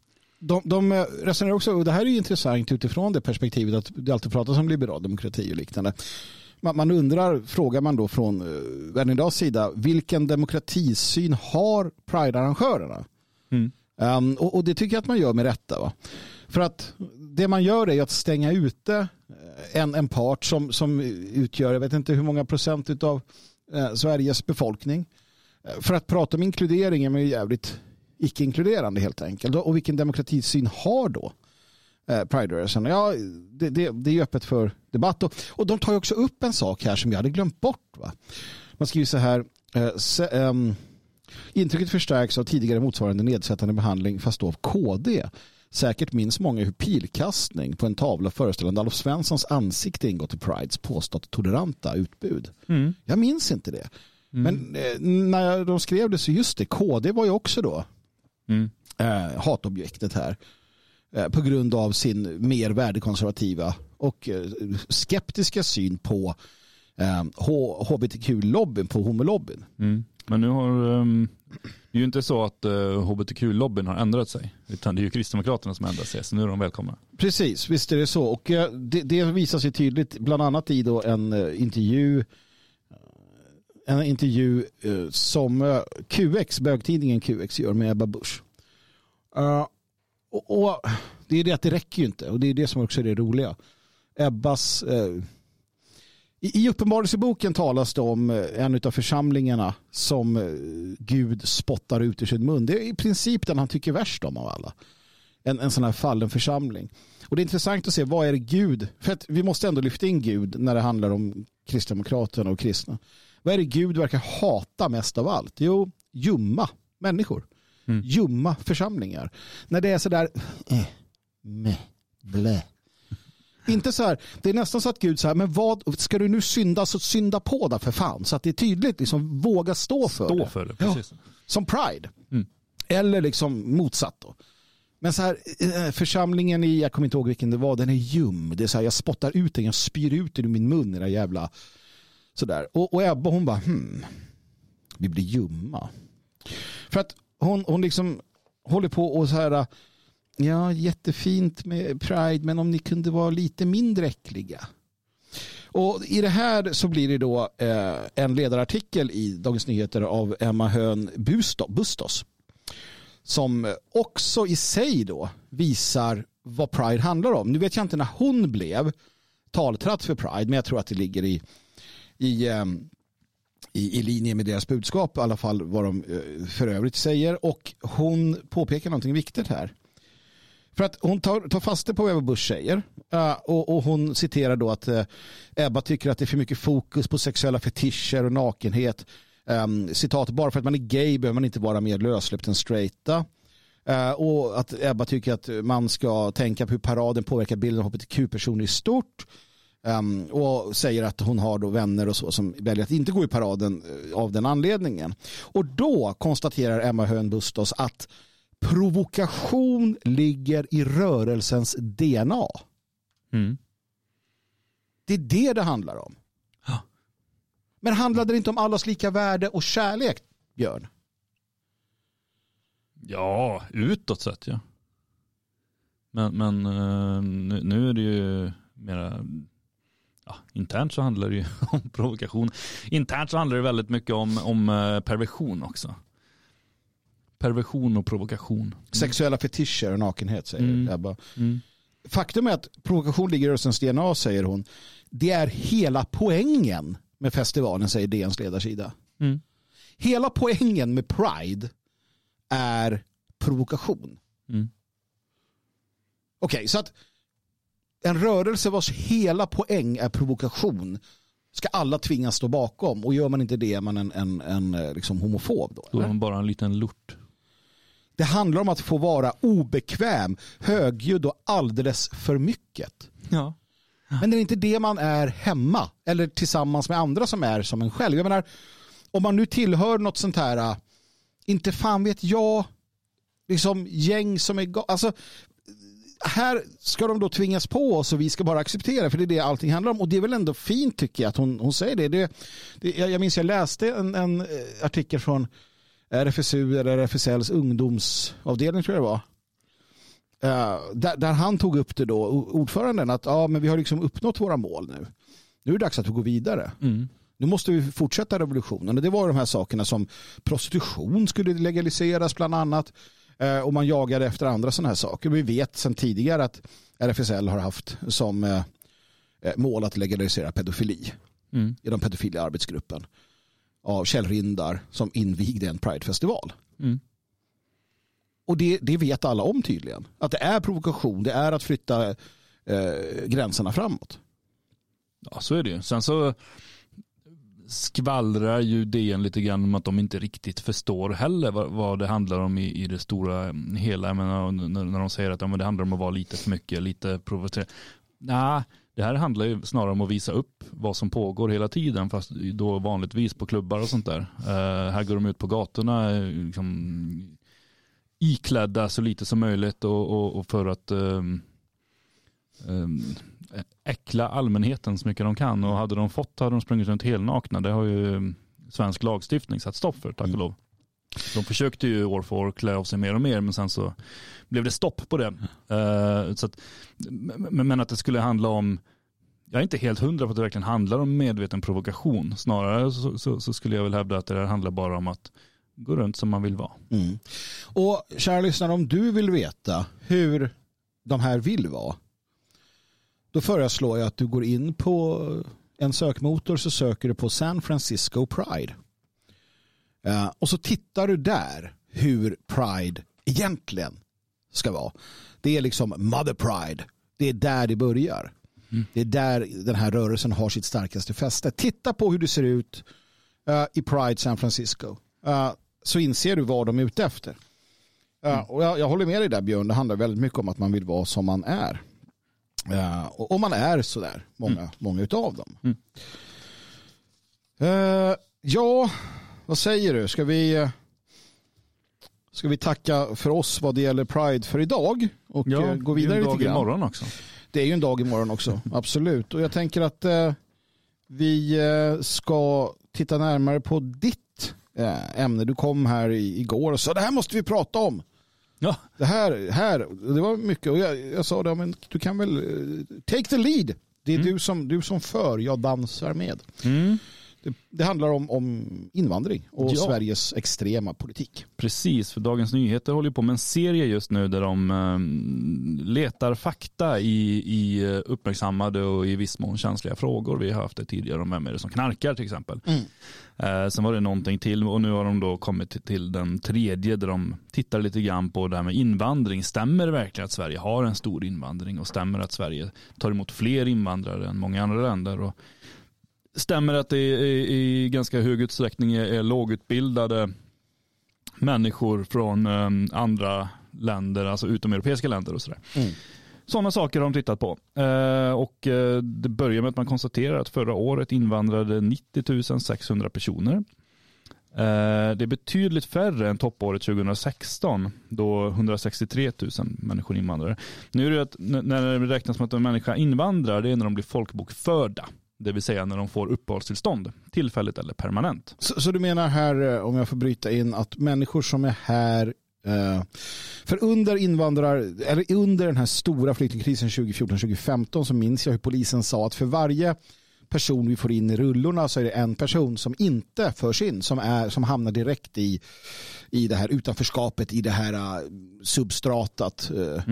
de, de resonerar också, och det här är intressant utifrån det perspektivet att det alltid pratas om liberal demokrati och liknande. Man, man undrar, frågar man då från uh, Världen sida, vilken demokratisyn har Pride-arrangörerna? Mm. Um, och, och, det tycker jag att man gör med rätta. Va? För att det man gör är att stänga ute eh, en, en part som, som utgör, jag vet inte hur många procent av eh, Sveriges befolkning. Eh, för att prata om inkludering är man ju jävligt icke-inkluderande helt enkelt. Och vilken demokratisyn har då eh, Pride-rörelsen? Ja, det, det, det är öppet för debatt. Och, och de tar ju också upp en sak här som jag hade glömt bort. Va? Man skriver så här. Eh, se, eh, intrycket förstärks av tidigare motsvarande nedsättande behandling fast då av KD. Säkert minns många hur pilkastning på en tavla föreställande Alf Svenssons ansikte ingått i Prides påstått toleranta utbud. Mm. Jag minns inte det. Mm. Men eh, när de skrev det så just det, KD var ju också då mm. eh, hatobjektet här. Eh, på grund av sin mer värdekonservativa och eh, skeptiska syn på hbtq-lobbyn, på homolobbyn. Mm. Men nu har um, det är ju inte så att uh, hbtq-lobbyn har ändrat sig. Utan det är ju Kristdemokraterna som har ändrat sig. Så nu är de välkomna. Precis, visst är det så. Och uh, det, det visar sig tydligt bland annat i då en uh, intervju en intervju uh, som eh, uh, QX, bögtidningen QX gör med Ebba Busch. Uh, och, och, det är det att det räcker ju inte och det är det som också är det roliga. Ebbas i, i uppenbarelseboken talas det om en av församlingarna som Gud spottar ut ur sin mun. Det är i princip den han tycker värst om av alla. En, en sån här fallen församling. Och det är intressant att se vad är det Gud, för att vi måste ändå lyfta in Gud när det handlar om Kristdemokraterna och kristna. Vad är det Gud verkar hata mest av allt? Jo, ljumma människor. Mm. Ljumma församlingar. När det är sådär, eh, meh, blä. Inte så här, det är nästan så att Gud säger, men vad, ska du nu synda så synda på det för fan. Så att det är tydligt, liksom, våga stå för stå det. För det precis. Ja, som pride. Mm. Eller liksom motsatt då. Men så här, eh, församlingen i, jag kommer inte ihåg vilken det var, den är ljum. Det är så här, jag spottar ut den, jag spyr ut den ur min mun i det jävla Sådär. Och, och Ebba hon bara, hmm, vi blir ljumma. För att hon, hon liksom håller på och så här, ja jättefint med Pride men om ni kunde vara lite mindre äckliga. Och i det här så blir det då eh, en ledarartikel i Dagens Nyheter av Emma Hön Bustos. Som också i sig då visar vad Pride handlar om. Nu vet jag inte när hon blev taltratt för Pride men jag tror att det ligger i i, ehm, i, i linje med deras budskap, i alla fall vad de eh, för övrigt säger. Och hon påpekar någonting viktigt här. För att hon tar, tar fasta på vad Ebba Busch säger. Eh, och, och, hon citerar då att eh, Ebba tycker att det är för mycket fokus på sexuella fetischer och nakenhet. Um, citat, bara för att man är gay behöver man inte vara mer lössläppt än straighta. Uh, och att Ebba tycker att man ska tänka på hur paraden påverkar bilden av hbtq-personer i stort. Um, och säger att hon har då vänner och så som väljer att inte gå i paraden av den anledningen. Och då konstaterar Emma Höön Bustos att provokation ligger i rörelsens DNA. Mm. Det är det det handlar om. Ja. Men handlade det inte om allas lika värde och kärlek, Björn? Ja, utåt sett ja. Men, men eh, nu, nu är det ju mera ja, internt så handlar det ju om provokation. Internt så handlar det väldigt mycket om, om eh, perversion också. Perversion och provokation. Mm. Sexuella fetischer och nakenhet säger mm. Ebba. Mm. Faktum är att provokation ligger i röstens DNA säger hon. Det är hela poängen med festivalen säger DNs ledarsida. Mm. Hela poängen med Pride är provokation. Mm. Okej, okay, så att en rörelse vars hela poäng är provokation ska alla tvingas stå bakom och gör man inte det är man en, en, en eh, liksom homofob. Då, då är man bara en liten lort. Det handlar om att få vara obekväm, högljudd och alldeles för mycket. Ja. Men det är inte det man är hemma eller tillsammans med andra som är som en själv. Jag menar, om man nu tillhör något sånt här, äh, inte fan vet jag, liksom gäng som är, alltså här ska de då tvingas på oss och vi ska bara acceptera för det är det allting handlar om. Och det är väl ändå fint tycker jag att hon, hon säger det. det, det jag minns jag läste en, en äh, artikel från RFSU eller RFSLs ungdomsavdelning tror jag det var. Uh, där, där, han tog upp det då, ordföranden, att ja, men vi har liksom uppnått våra mål nu. Nu är det dags att vi går vidare. Mm. Nu måste vi fortsätta revolutionen. Och det var de här sakerna som prostitution skulle legaliseras bland annat. Uh, och man jagade efter andra sådana här saker. Vi vet sedan tidigare att RFSL har haft som uh, mål att legalisera pedofili mm. i den pedofila arbetsgruppen av Kjell Rindar som invigde en Pride-festival. Mm. Och det, det, vet alla om tydligen. Att det är provokation, det är att flytta eh, gränserna framåt. Ja, så är det ju. Sen så skvallrar ju DN lite grann om att de inte riktigt förstår heller vad, vad det handlar om i, i det stora mm, hela. Jag menar, när, när de säger att ja, men det handlar om att vara lite för mycket, lite provocerande. Nah, det här handlar ju snarare om att visa upp vad som pågår hela tiden, fast då vanligtvis på klubbar och sånt där. Uh, här går de ut på gatorna, eh, liksom, iklädda så lite som möjligt och, och, och för att um, um, äckla allmänheten så mycket de kan. Och hade de fått hade de sprungit runt helnakna. Det har ju svensk lagstiftning satt stopp för, tack och mm. lov. De försökte ju år för år klä av sig mer och mer men sen så blev det stopp på det. Uh, så att, men att det skulle handla om, jag är inte helt hundra på att det verkligen handlar om medveten provokation. Snarare så, så, så skulle jag väl hävda att det här handlar bara om att gå runt som man vill vara. Mm. Och kära lyssnare, om du vill veta hur de här vill vara, då föreslår jag att du går in på en sökmotor så söker du på San Francisco Pride. Uh, och så tittar du där hur Pride egentligen ska vara. Det är liksom Mother Pride. Det är där det börjar. Mm. Det är där den här rörelsen har sitt starkaste fäste. Titta på hur det ser ut uh, i Pride San Francisco. Uh, så inser du vad de är ute efter. Mm. och jag, jag, håller med dig där Björn. Det handlar väldigt mycket om att man vill vara som man är. Och, och man är sådär, många, mm. många utav dem. Mm. ja, vad säger du? Ska vi, ska vi tacka för oss vad det gäller Pride för idag? Och ja, eh, gå vidare lite grann? Det är en dag imorgon också. Det är ju en dag imorgon också, absolut. Och jag tänker att eh, vi ska titta närmare på ditt ämne. Du kom här igår och sa det här måste vi prata om. Ja. Det här, här det var mycket. Och jag, jag sa det, men du kan väl eh, take the lead. Det är mm. du, som, du som för, jag dansar med. Mm. Det, det handlar om, om invandring och Ja. Sveriges extrema politik. Precis, för Dagens Nyheter håller på med en serie just nu där de eh, letar fakta i, i eh, uppmärksammade och i viss mån känsliga frågor. Vi har haft det tidigare om vem är det som knarkar till exempel. Eh, sen var det någonting till och nu har de då kommit till, den tredje där de tittar lite grann på det här med invandring. Stämmer det verkligen att Sverige har en stor invandring och stämmer att Sverige tar emot fler invandrare än många andra länder? Och stämmer att det i, i ganska hög utsträckning är, är lågutbildade människor från eh, andra länder, alltså utomeuropeiska länder och sådär. Mm. Sådana saker har de tittat på. Eh, och eh, det börjar med att man konstaterar att förra året invandrade 90 600 personer. Eh, det är betydligt färre än toppåret 2016 då 163 000 människor invandrare. Nu är det att när det räknas som att en människa invandrar, det är när de blir folkbokförda. Det vill säga när de får uppehållstillstånd, tillfälligt eller permanent. Så, så du menar här, eh, om jag får bryta in, att människor som är här eh, för under invandrar, eller under den här stora flyktingkrisen 2014-2015 så minns jag hur polisen sa att för varje person vi får in i rullorna så är det en person som inte förs in, som, är, som hamnar direkt i, i det här utanförskapet, i det här uh, substratat. eh.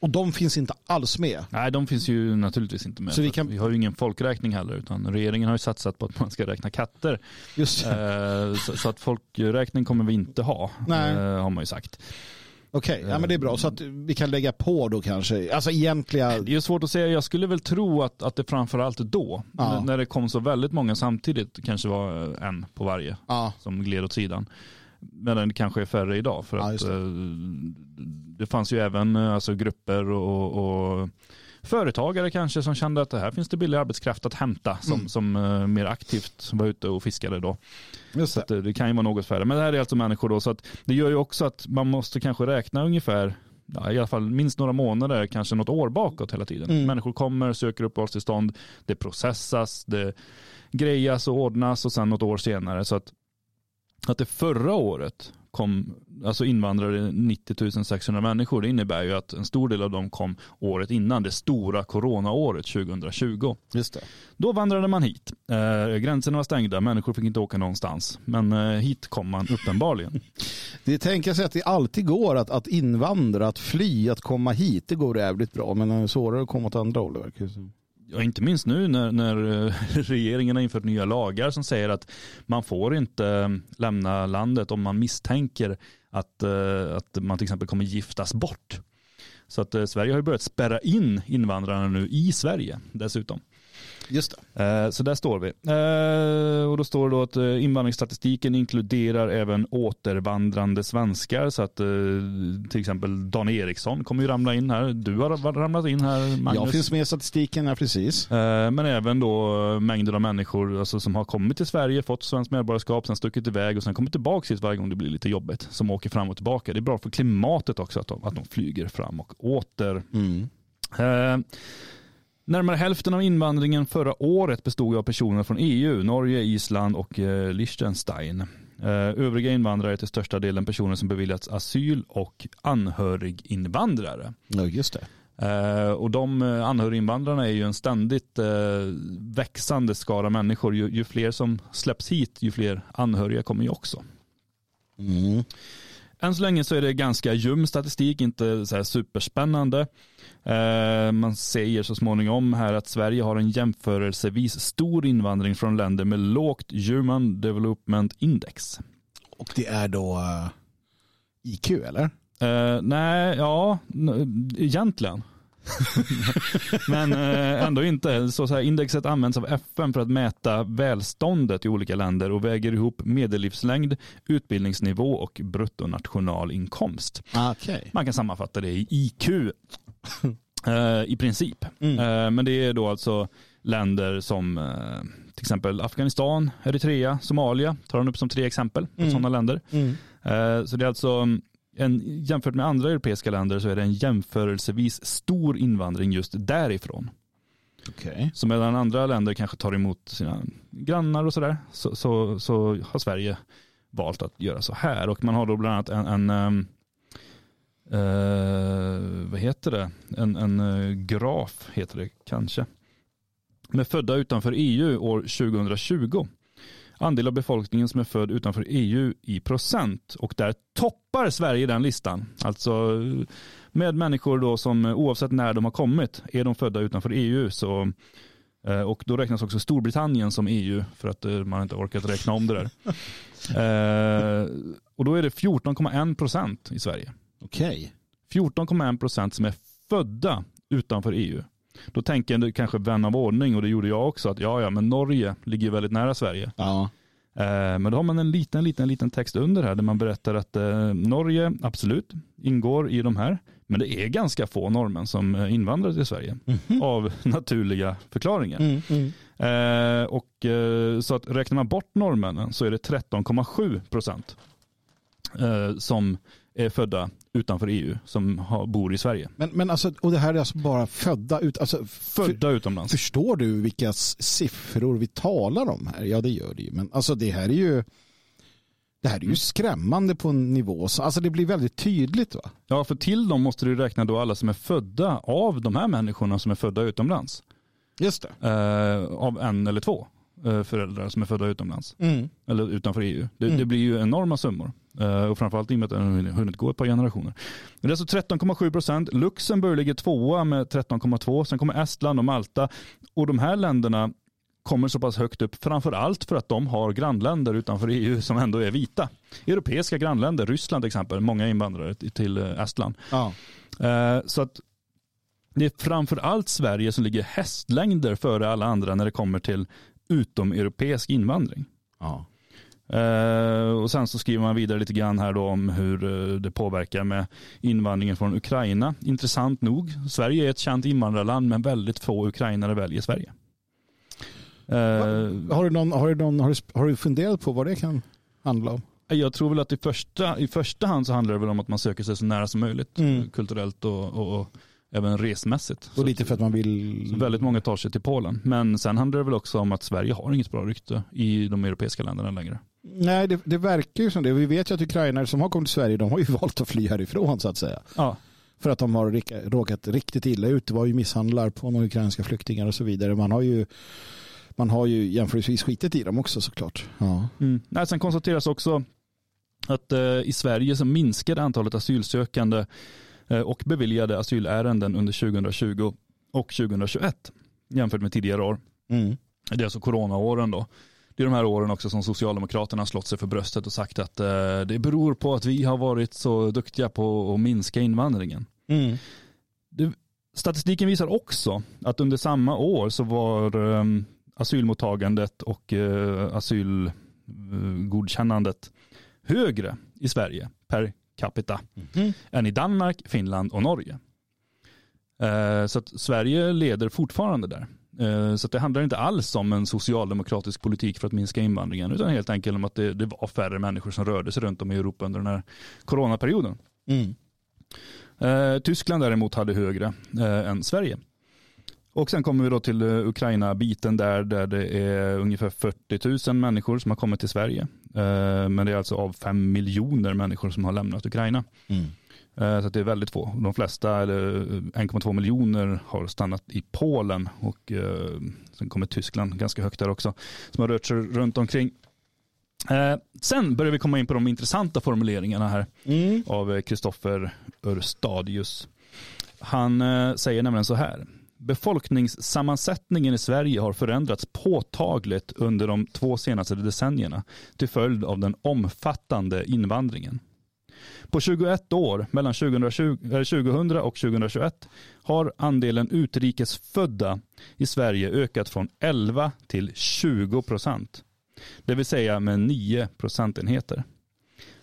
Och de finns inte alls med. Nej, de finns ju naturligtvis inte med. Så vi kan- vi har ju ingen folkräkning heller, utan regeringen har ju satsat på att man ska räkna katter. Just. Eh, så, så att folkräkning kommer vi inte ha, Nej. eh, har man ju sagt. Okej, ja, men det är bra. Så att vi kan lägga på då kanske, alltså egentliga... Det är svårt att säga, jag skulle väl tro att, att det framförallt då, Ja. när det kom så väldigt många samtidigt, kanske var en på varje Ja, som gled åt sidan. Men det kanske är färre idag för Ja, att det. eh, det fanns ju även eh, alltså, grupper och, och företagare kanske som kände att det här finns det billig arbetskraft att hämta som, Mm. som eh, mer aktivt var ute och fiskade då. just det. att, det kan ju vara något färre. Men det här är alltså människor då så att det gör ju också att man måste kanske räkna ungefär Ja, I alla fall minst några månader, kanske något år bakåt hela tiden. Mm. Människor kommer, söker uppehållstillstånd, det processas, det grejas och ordnas och sen något år senare. Så att, att det förra året kom, alltså invandrare 90 600 människor, det innebär ju att en stor del av dem kom året innan, det stora coronaåret 2020. Just det. Då vandrade man hit. Eh, gränserna var stängda, människor fick inte åka någonstans. Men eh, hit kom man uppenbarligen. Det tänker sig att det alltid går att, att invandra, att fly, att komma hit. Det går jävligt bra, men det är svårare att komma åt andra håll. Ja, inte minst nu när, när eh, regeringen har infört nya lagar som säger att man får inte eh, lämna landet om man misstänker att, eh, att man till exempel kommer giftas bort. Så att Sverige har ju börjat spärra in invandrarna nu i Sverige dessutom. Just det. Eh, Så där står vi. Eh, Och då står det då att eh, invandringsstatistiken inkluderar även återvandrande svenskar. Så att till exempel Dan Eriksson kommer ju ramla in här. Du har ramlat in här Magnus. Jag finns med i statistiken, ja, precis. Men även då mängder av människor alltså, som har kommit till Sverige, fått svenskt medborgarskap, sen stuckit iväg och sen kommit tillbaka hit varje gång det blir lite jobbigt. Som åker fram och tillbaka. Det är bra för klimatet också att de, att de flyger fram och åter. Mm. Närmare hälften av invandringen förra året bestod av personer från EU, Norge, Island och eh, Liechtenstein. Eh, övriga invandrare är till största delen personer som beviljats asyl och anhöriginvandrare. Ja, just det. Eh, och de eh, anhöriginvandrarna är ju en ständigt växande skara människor. Ju, ju fler som släpps hit, ju fler anhöriga kommer ju också. Mm. Än så länge så är det ganska ljum statistik, inte så här superspännande. Eh, man säger så småningom här att Sverige har en jämförelsevis stor invandring från länder med lågt Human Development Index. Och det är då eh, IQ, eller? Eh, nej, ja, egentligen. Men eh, ändå inte. Så, så här, indexet används av FN för att mäta välståndet i olika länder och väger ihop medellivslängd, utbildningsnivå och bruttonationalinkomst. Okej. Man kan sammanfatta det i IQ i princip. Mm. Eh, men det är då alltså länder som eh, till exempel Afghanistan, Eritrea, Somalia tar han upp som tre exempel på Mm. sådana länder. Mm. Eh, Så det är alltså en, jämfört med andra europeiska länder så är det en jämförelsevis stor invandring just därifrån. Okej. Så medan andra länder kanske tar emot sina grannar och sådär så, så, så har Sverige valt att göra så här. Och man har då bland annat en, en ehm, eh, vad heter det? En, en eh, graf heter det kanske. med födda utanför EU år 2020. Andel av befolkningen som är född utanför EU i procent. Och där toppar Sverige den listan. Alltså med människor då som oavsett när de har kommit, är de födda utanför EU så eh, och då räknas också Storbritannien som EU för att eh, man inte orkat räkna om det där. Eh, och då är det 14,1 procent i Sverige. Okej. 14,1 procent som är födda utanför EU. Då tänker du kanske vän av ordning och det gjorde jag också att ja, ja, men Norge ligger väldigt nära Sverige. Ja. Eh, Men då har man en liten, liten, liten text under här där man berättar att eh, Norge absolut ingår i de här. Men det är ganska få norrmän som eh, invandrar till Sverige av naturliga förklaringar. Mm, mm. Och, så att räknar man bort norrmännen så är det 13,7 procent som är födda utanför EU som har, bor i Sverige. Men, men alltså, och det här är alltså bara födda ut, alltså, för, Födda utomlands. förstår du vilka siffror vi talar om här? Ja, det gör det ju. Men alltså det här är ju det här är ju skrämmande på en nivå. Så, alltså det blir väldigt tydligt va? Ja, för till dem måste du räkna då alla som är födda av de här människorna som är födda utomlands. Just det. Eh, av en eller två eh, föräldrar som är födda utomlands. Mm. Eller utanför EU. Det, Mm. det blir ju enorma summor. Eh, och framförallt i och med att den hunnit gå ett par generationer. Det är alltså 13,7 procent. Luxemburg ligger tvåa med 13,2. Sen kommer Estland och Malta. Och de här länderna kommer så pass högt upp framför allt för att de har grannländer utanför EU som ändå är vita. Europeiska grannländer, Ryssland till exempel, många invandrare till- Estland. Ja. Eh, Så att det är framför allt Sverige som ligger hästlängder före alla andra när det kommer till utomeuropeisk invandring. Ja. Eh, och sen så skriver man vidare lite grann här då om hur eh, det påverkar med invandringen från Ukraina. Intressant nog, Sverige är ett känt invandrarland men väldigt få ukrainare väljer Sverige. Eh, Har, du någon, har, du någon, har, du, har du funderat på vad det kan handla om? jag tror väl att i första, i första hand så handlar det väl om att man söker sig så nära som möjligt Mm. kulturellt och, och, och även resmässigt. Och lite för att man vill... Väldigt många tar sig till Polen. Men sen handlar det väl också om att Sverige har inget bra rykte i de europeiska länderna längre. Nej, det, det verkar ju som det. Vi vet ju att ukrainare som har kommit till Sverige, de har ju valt att fly härifrån så att säga. Ja, För att de har råkat riktigt illa ut. Det var ju misshandlar på några ukrainska flyktingar och så vidare. Man har ju, man har ju jämförelsevis skitit i dem också såklart. Ja. mm. Nej, sen konstateras också att eh, i Sverige så minskade antalet asylsökande eh, och beviljade asylärenden under 2020 och 2021 jämfört med tidigare år. Mm. Det är alltså coronaåren då. Det är de här åren också som Socialdemokraterna slått sig för bröstet och sagt att eh, det beror på att vi har varit så duktiga på att minska invandringen. Mm. Statistiken visar också att under samma år så var um, asylmottagandet och uh, asylgodkännandet högre i Sverige per capita Mm. än i Danmark, Finland och Norge. Eh, så att Sverige leder fortfarande där. Eh, så det handlar inte alls om en socialdemokratisk politik för att minska invandringen utan helt enkelt om att det, det var färre människor som rörde sig runt om i Europa under den här coronaperioden. Mm. Eh, Tyskland däremot hade högre eh, än Sverige. Och sen kommer vi då till Ukraina-biten där, där det är ungefär 40 000 människor som har kommit till Sverige. Men det är alltså av 5 miljoner människor som har lämnat Ukraina. Mm. Eh, så det är väldigt få. De flesta, eller eh, 1,2 miljoner, har stannat i Polen och eh, sen kommer Tyskland ganska högt där också, som har rört sig runt omkring. Eh, sen börjar vi komma in på de intressanta formuleringarna här Mm. av Kristoffer Örstadius. Han eh, säger nämligen så här. Befolkningssammansättningen i Sverige har förändrats påtagligt under de två senaste decennierna till följd av den omfattande invandringen. På 21 år, mellan 2020, 2000 och 2021, har andelen utrikesfödda i Sverige ökat från 11 till 20 procent. Det vill säga med 9 procentenheter.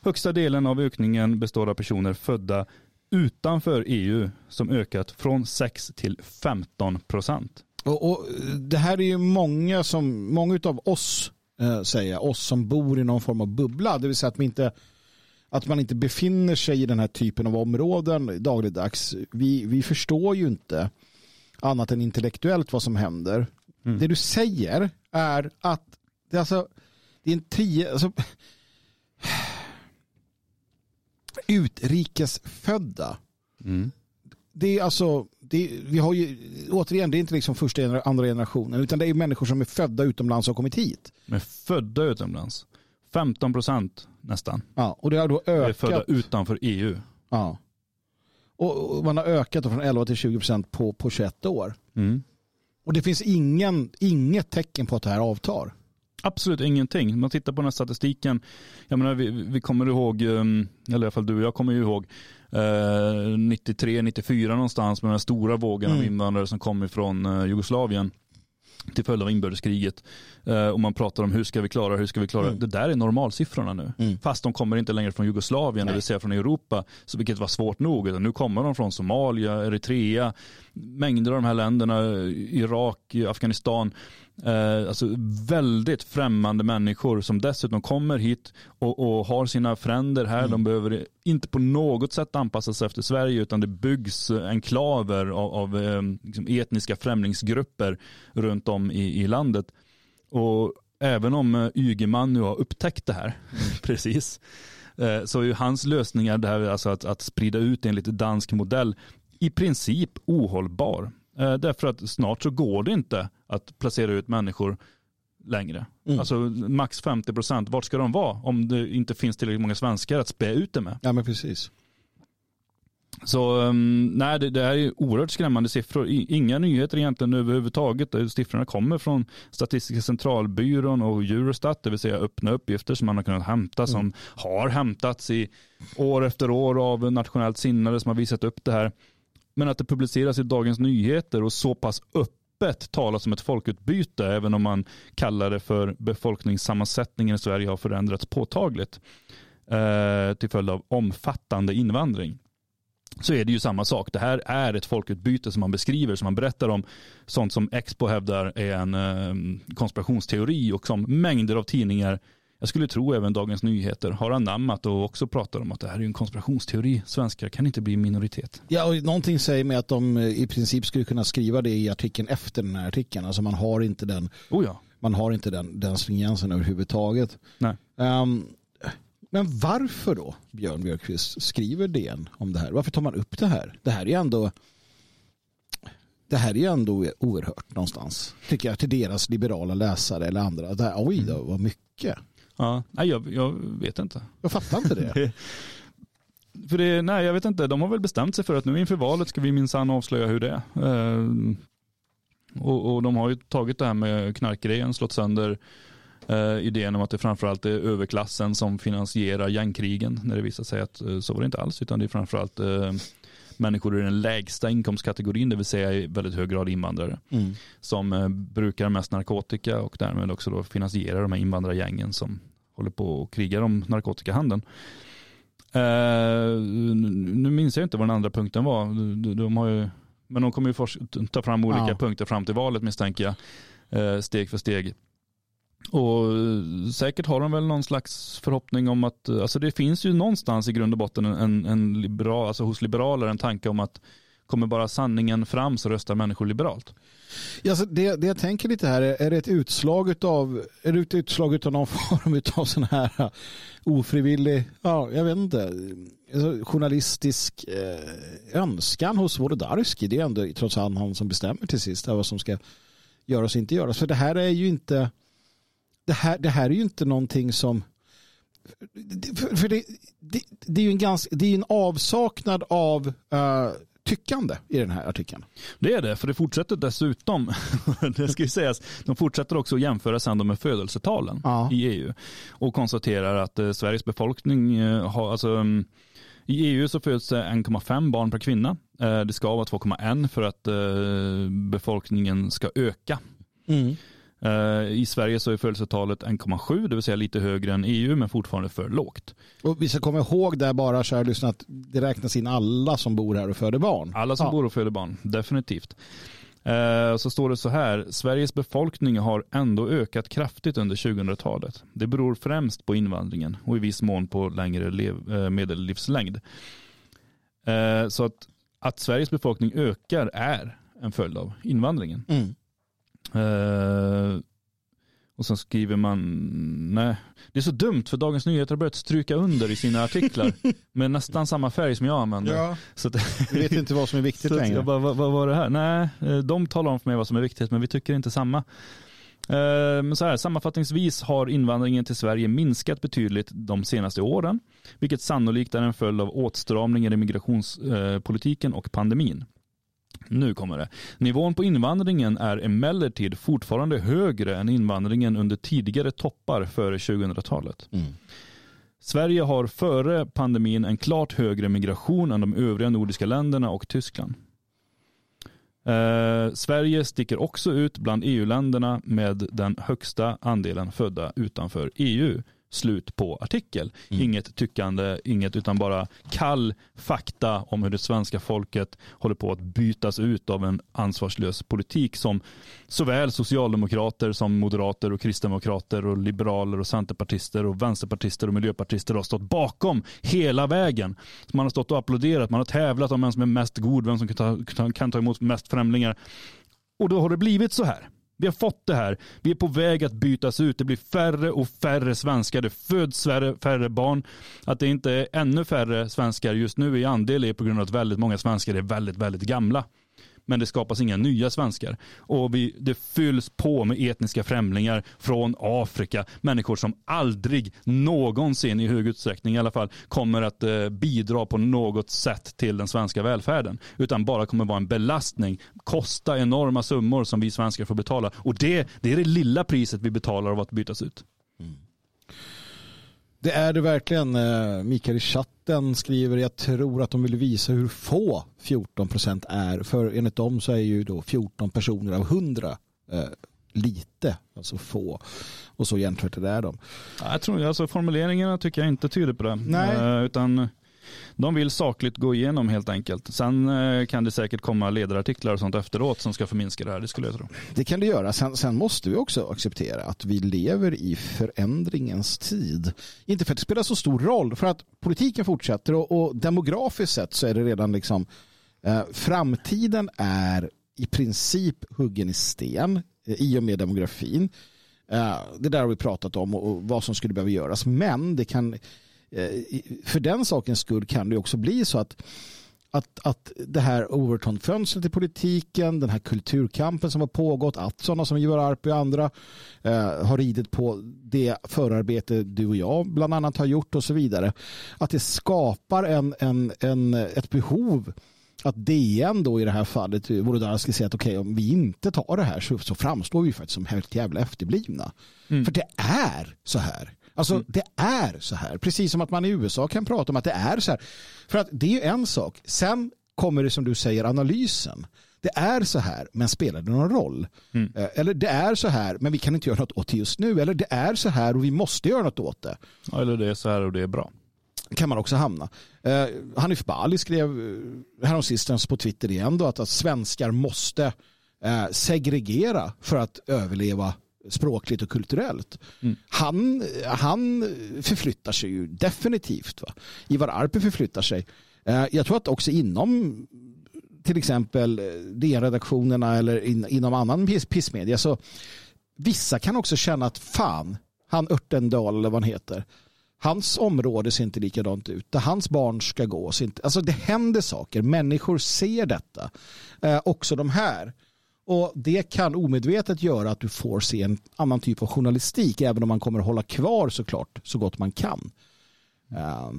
Högsta delen av ökningen består av personer födda utanför EU som ökat från 6 till 15 procent. Och, och det här är ju många som, många av oss eh, säger, oss som bor i någon form av bubbla, det vill säga att vi inte att man inte befinner sig i den här typen av områden dagligdags. Vi, vi förstår ju inte annat än intellektuellt vad som händer. Mm. Det du säger är att det är alltså det är en tio, alltså, utrikesfödda det är alltså, det, vi har ju, återigen, det är inte liksom första andra generationen, utan det är människor som är födda utomlands och har kommit hit. Men födda utomlands. 15 procent nästan. Ja, och det har då ökat. Är födda utanför EU. Ja. Och, och man har ökat från 11 till 20 procent på, på 21 år. Mm. Och det finns ingen, inget tecken på att det här avtar. Absolut ingenting. Man tittar på den här statistiken, jag menar, vi, vi kommer ihåg, ehm, eller i alla fall du och jag kommer ju ihåg, eh, 93, 94 någonstans med den stora vågen mm. av invandrare som kom ifrån eh, Jugoslavien till följd av inbördeskriget. Eh, och man pratar om hur ska vi klara hur ska vi klara mm. det. där är normalsiffrorna nu. Mm. Fast de kommer inte längre från Jugoslavien, Nej. det vill säga från Europa, så vilket var svårt nog. Utan nu kommer de från Somalia, Eritrea, mängder av de här länderna, Irak, Afghanistan. Eh, alltså väldigt främmande människor som dessutom kommer hit och, och har sina fränder här. Mm. De behöver inte på något sätt anpassa sig efter Sverige utan det byggs enklaver av, av eh, liksom etniska främlingsgrupper runt om i, i landet. Och även om eh, Ygeman nu har upptäckt det här, mm. precis, eh, så är ju hans lösningar, det här, alltså att, att sprida ut enligt dansk modell, i princip ohållbar. Eh, därför att snart så går det inte att placera ut människor längre. Mm. Alltså max 50 procent, vart ska de vara om det inte finns tillräckligt många svenskar att spä ut det med? Ja men precis. Så um, nej, det, det här är oerhört skrämmande siffror. Inga nyheter egentligen överhuvudtaget. Siffrorna kommer från Statistiska centralbyrån och Eurostat, det vill säga öppna uppgifter som man har kunnat hämta, mm. som har hämtats i år efter år av nationellt sinnade som har visat upp det här. Men att det publiceras i Dagens Nyheter och så pass öppet talas om ett folkutbyte, även om man kallar det för befolkningssammansättningen i Sverige har förändrats påtagligt eh, till följd av omfattande invandring så är det ju samma sak. Det här är ett folkutbyte som man beskriver, som man berättar om. Sånt som Expo hävdar är en eh, konspirationsteori och som mängder av tidningar, jag skulle tro även Dagens Nyheter, har anammat och också pratar om att det här är en konspirationsteori. Svenskar kan inte bli minoritet. Ja, och någonting säger mig att de eh, i princip skulle kunna skriva det i artikeln efter den här artikeln. Alltså man har inte den, oh ja. man har inte den, den stringensen överhuvudtaget. Nej. Um, men varför då, Björn Björkqvist, skriver DN om det här? Varför tar man upp det här? Det här är ändå det här är ändå oerhört någonstans. Tycker jag till deras liberala läsare eller andra. Det här, oj då, vad mycket. Ja, nej, jag, jag vet inte. Jag fattar inte det. för det, nej, jag vet inte. De har väl bestämt sig för att nu inför valet ska vi minsann avslöja hur det är. Uh, och, och, de har ju tagit det här med knarkgrejen, slått sönder eh, idén om att det framförallt är överklassen som finansierar gängkrigen när det visar sig att eh, så var det inte alls utan det är framförallt eh, människor i den lägsta inkomstkategorin, det vill säga i väldigt hög grad invandrare, mm. som eh, brukar mest narkotika och därmed också då finansierar de här invandrargängen som håller på och krigar om narkotikahandeln. Uh, nu minns jag inte vad den andra punkten var. De, de har ju, men de kommer ju ta fram olika ja. punkter fram till valet misstänker jag. Uh, steg för steg. Och eh, säkert har de väl någon slags förhoppning om att, eh, alltså det finns ju någonstans i grund och botten en, en liberal, alltså hos liberaler en tanke om att kommer bara sanningen fram så röstar människor liberalt. Ja, så det, det jag tänker lite här, är det ett utslag av, är det ett utslag av någon form av sån här eh, ofrivillig, ja jag vet inte, alltså, journalistisk eh, önskan hos Wolodarski. Det är ändå trots allt han som bestämmer till sist vad som ska göras och inte göras. För det här är ju inte det här, det här är ju inte någonting som för, för det, det, det, är ju en, ganska, det är en avsaknad av uh, tyckande i den här artikeln. Det är det, för det fortsätter dessutom, det ska ju sägas, de fortsätter också att jämföra sen med födelsetalen ja. i EU och konstaterar att eh, Sveriges befolkning eh, har, alltså um, i EU så föds det 1,5 barn per kvinna. Eh, det ska vara 2,1 för att eh, befolkningen ska öka. Mm. Eh, I Sverige så är födelsetalet 1,7, det vill säga lite högre än EU, men fortfarande för lågt. Och vi ska komma ihåg där bara, kära lyssnare, att det räknas in alla som bor här och föder barn. Alla som ja. bor och föder barn, definitivt. Eh, så står det så här, Sveriges befolkning har ändå ökat kraftigt under 2000-talet. Det beror främst på invandringen och i viss mån på längre lev, eh, medellivslängd. Så att, att Sveriges befolkning ökar är en följd av invandringen. Mm. Uh, Och sen skriver man, nej, det är så dumt för Dagens Nyheter har börjat stryka under i sina artiklar med nästan samma färg som jag använder. Ja. Så att, Vi vet inte vad som är viktigt längre. jag bara, vad, vad var det här? Nej, eh, de talar om för mig vad som är viktigt men vi tycker inte samma. Eh, Men så här, sammanfattningsvis har invandringen till Sverige minskat betydligt de senaste åren, vilket sannolikt är en följd av åtstramningar i migrationspolitiken och pandemin. Nu kommer det. Nivån på invandringen är emellertid fortfarande högre än invandringen under tidigare toppar före 2000-talet. Mm. Sverige har före pandemin en klart högre migration än de övriga nordiska länderna och Tyskland. Eh, Sverige sticker också ut bland EU-länderna med den högsta andelen födda utanför EU. Slut på artikel. Mm. Inget tyckande, inget utan bara kall fakta om hur det svenska folket håller på att bytas ut av en ansvarslös politik som såväl socialdemokrater som moderater och kristdemokrater och liberaler och centerpartister och vänsterpartister och miljöpartister har stått bakom hela vägen. Man har stått och applåderat, man har tävlat om vem som är mest god, vem som kan ta, kan- ta emot mest främlingar. Och då har det blivit så här. Vi har fått det här. Vi är på väg att bytas ut. Det blir färre och färre svenskar. Det föds färre, färre barn. Att det inte är ännu färre svenskar just nu i andel är på grund av att väldigt många svenskar är väldigt, väldigt gamla. Men det skapas inga nya svenskar. Och vi, det fylls på med etniska främlingar från Afrika. Människor som aldrig någonsin i hög utsträckning i alla fall kommer att eh, bidra på något sätt till den svenska välfärden. Utan bara kommer vara en belastning. Kosta enorma summor som vi svenskar får betala. Och det, det är det lilla priset vi betalar av att bytas ut. Mm. Det är det verkligen. Eh, Mikael i chatten skriver jag tror att de vill visa hur få 14 procent är. För enligt dem så är ju då 14 personer av 100 eh, lite, alltså få. Och så jämfört är de. Ja, Jag tror, alltså formuleringarna tycker jag inte tyder på det. Nej. Eh, utan de vill sakligt gå igenom helt enkelt. Sen eh, kan det säkert komma ledarartiklar och sånt efteråt som ska förminska det här. Det skulle jag tro. Det kan det göra. Sen, sen måste vi också acceptera att vi lever i förändringens tid. Inte för att det spelar så stor roll, för att politiken fortsätter och, och demografiskt sett så är det redan liksom eh, framtiden är i princip huggen i sten eh, i och med demografin. Eh, det där har vi pratat om och, och vad som skulle behöva göras. Men det kan, för den sakens skull kan det också bli så att att, att det här Overton-fönstret i politiken, den här kulturkampen som har pågått, att sådana som Ivar Arpi och andra eh, har ridit på det förarbete du och jag bland annat har gjort och så vidare. Att det skapar en, en, en, ett behov att DN då i det här fallet ska säga att okej om vi inte tar det här så, så framstår vi faktiskt som helt jävla efterblivna. För det är så här. Alltså det är så här. Precis som att man i USA kan prata om att det är så här. För att det är ju en sak. Sen kommer det som du säger analysen. Det är så här, men spelar det någon roll? Eh, Eller det är så här, men vi kan inte göra något åt det just nu. Eller det är så här och vi måste göra något åt det. Eller det är så här och det är bra. kan man också hamna. Eh, Hanif Bali skrev eh, häromsistens på Twitter igen då att, att svenskar måste eh, segregera för att överleva språkligt och kulturellt. Han, han förflyttar sig ju definitivt. Va? Ivar Arpi förflyttar sig. Eh, jag tror att också inom till exempel eh, DN-redaktionerna eller in, inom annan piss- pissmedia så vissa kan också känna att fan, han Örtendal eller vad han heter, hans område ser inte likadant ut. Där hans barn ska gå. inte, alltså det händer saker. Människor ser detta. Eh, också de här. Och det kan omedvetet göra att du får se en annan typ av journalistik. Även om man kommer att hålla kvar såklart så gott man kan. Eh,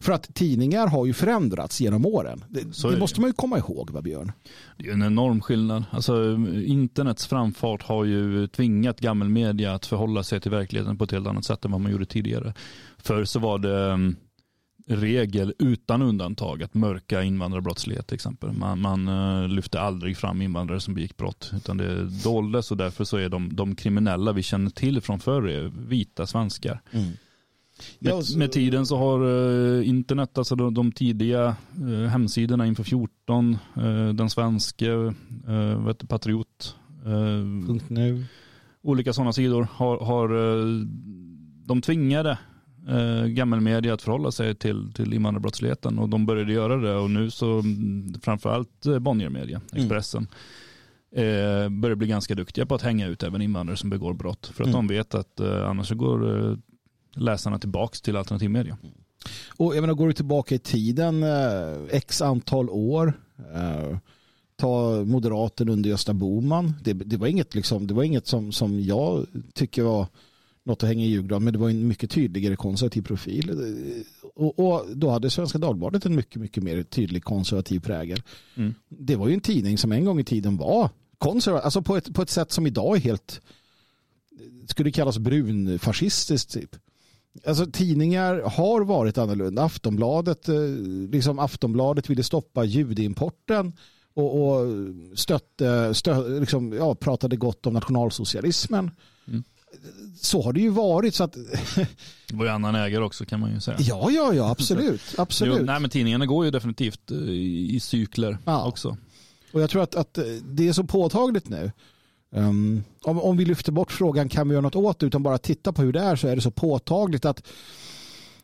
för att tidningar har ju förändrats genom åren. Det, det måste man ju komma ihåg, va Björn? Det är en enorm skillnad. Alltså, internets framfart har ju tvingat gammelmedia att förhålla sig till verkligheten på ett helt annat sätt än vad man gjorde tidigare. Förr så var det um, regel utan undantag att mörka invandrarbrottslighet till exempel. Man, man uh, lyfte aldrig fram invandrare som begick brott utan det doldes och därför så är de, de kriminella vi känner till från förr vita svenskar. Med, Ja, så- med tiden så har eh, internet, alltså de, de tidiga eh, hemsidorna inför 14, eh, den svenska, eh, vet Patriot, eh, Punkt nu. olika sådana sidor har, har eh, de tvingade eh, gammelmedia att förhålla sig till, till invandrarbrottsligheten och de började göra det och nu så mm, framförallt eh, Bonniermedia, Expressen. eh, börjar bli ganska duktiga på att hänga ut även invandrare som begår brott. För att Mm. de vet att eh, annars så går eh, läsarna tillbaka till alternativmedia. Och jag menar, går du tillbaka i tiden eh, x antal år, eh, ta moderaten under Gösta Boman. Det, det var inget, liksom, det var inget som, som jag tycker var något att hänga i julgran, men det var en mycket tydligare konservativ profil. Och, och då hade Svenska Dagbladet en mycket, mycket mer tydlig konservativ prägel. Mm. Det var ju en tidning som en gång i tiden var konservativ, alltså på ett, på ett sätt som idag är helt, skulle kallas brunfascistiskt typ. Alltså tidningar har varit annorlunda. Aftonbladet, eh, liksom Aftonbladet ville stoppa judeimporten och, och stötte, stö, liksom, ja, pratade gott om nationalsocialismen. Så har det ju varit. Så att, Det var ju annan ägare också kan man ju säga. ja, ja, ja, absolut. absolut. Jo, nej, men tidningarna går ju definitivt eh, i, cykler Ja. också. Och jag tror att, att det är så påtagligt nu. Um, om, om vi lyfter bort frågan kan vi göra något åt det utan bara titta på hur det är så är det så påtagligt att,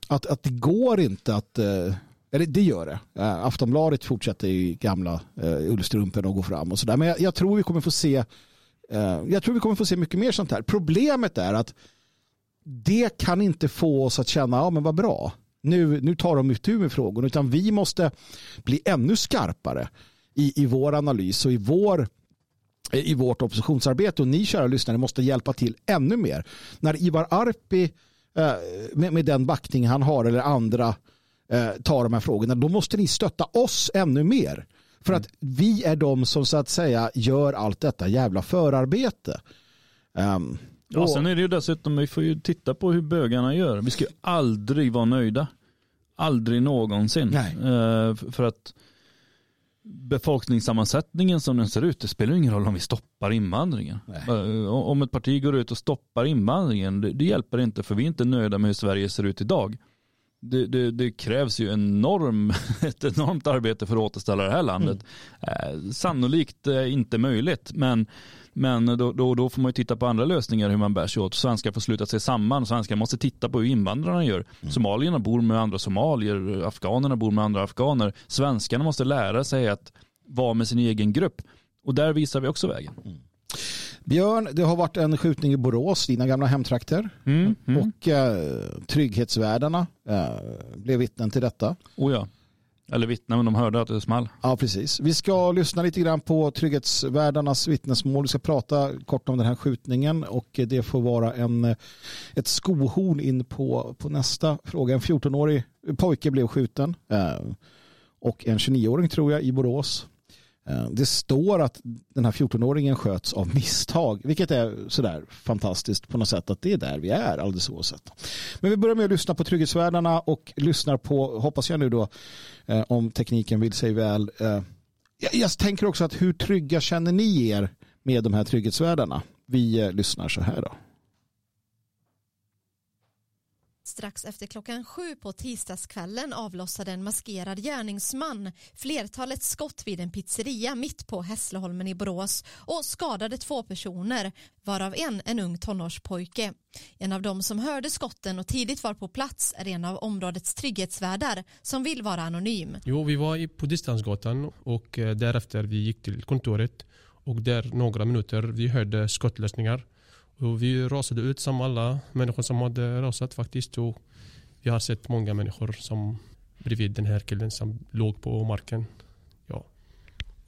att, att det går inte att eh, eller det gör det. Uh, Aftonbladet fortsätter i gamla uh, ullstrumpen och går fram och sådär. Men jag, jag tror vi kommer få se eh, Eh, jag tror vi kommer få se mycket mer sånt här. Problemet är att det kan inte få oss att känna, ja men vad bra. Nu, nu tar de itu med frågorna. Utan vi måste bli ännu skarpare i, i vår analys och i, vår, i vårt oppositionsarbete. Och ni kära lyssnare måste hjälpa till ännu mer. När Ivar Arpi eh, med, med den backning han har eller andra eh, tar de här frågorna, då måste ni stötta oss ännu mer. För att vi är de som så att säga gör allt detta jävla förarbete. Um, Ja, sen är det ju dessutom, vi får ju titta på hur bögarna gör. Vi ska ju aldrig vara nöjda. Aldrig någonsin. Nej. F- för att befolkningssammansättningen som den ser ut, det spelar ingen roll om vi stoppar invandringen. Nej. Eh, Om ett parti går ut och stoppar invandringen, det, det hjälper inte för vi är inte nöjda med hur Sverige ser ut idag. Det, det, det krävs ju enorm, ett enormt arbete för att återställa det här landet. Eh, sannolikt eh, inte möjligt, men, men då, då, då får man ju titta på andra lösningar hur man bär sig åt. Svenskar får sluta sig samman, svenskar måste titta på hur invandrarna gör. Somalierna bor med andra somalier, afghanerna bor med andra afghaner. Svenskarna måste lära sig att vara med sin egen grupp. Och där visar vi också vägen. Björn, det har varit en skjutning i Borås, dina gamla hemtrakter. Mm, mm. Och eh, trygghetsvärdarna eh, blev vittnen till detta. Oh ja. Eller vittna, men de hörde att det small. Ja, precis. Vi ska lyssna lite grann på trygghetsvärdarnas vittnesmål. Vi ska prata kort om den här skjutningen och det får vara en, ett skohorn in på, på nästa fråga. En 14-årig pojke blev skjuten eh, och en 29-åring tror jag i Borås. Eh, det står att den här 14-åringen sköts av misstag, vilket är sådär fantastiskt på något sätt att det är där vi är alldeles oavsett. Men vi börjar med att lyssna på trygghetsvärdarna och lyssnar på, hoppas jag nu då, eh, om tekniken vill sig väl. Eh, jag, tänker också att hur trygga känner ni er med de här trygghetsvärdarna? Vi lyssnar så här då. Strax efter klockan sju på tisdagskvällen avlossade en maskerad gärningsman flertalet skott vid en pizzeria mitt på Hässleholmen i Borås och skadade två personer, varav en en ung tonårspojke. En av dem som hörde skotten och tidigt var på plats är en av områdets trygghetsvärdar som vill vara anonym. Jo, vi var på Distansgatan och eh, därefter vi gick till kontoret och där några minuter vi hörde skottlossningar. Och vi rasade ut som alla människor som hade rasat faktiskt. Och vi har sett många människor som bredvid den här killen som låg på marken.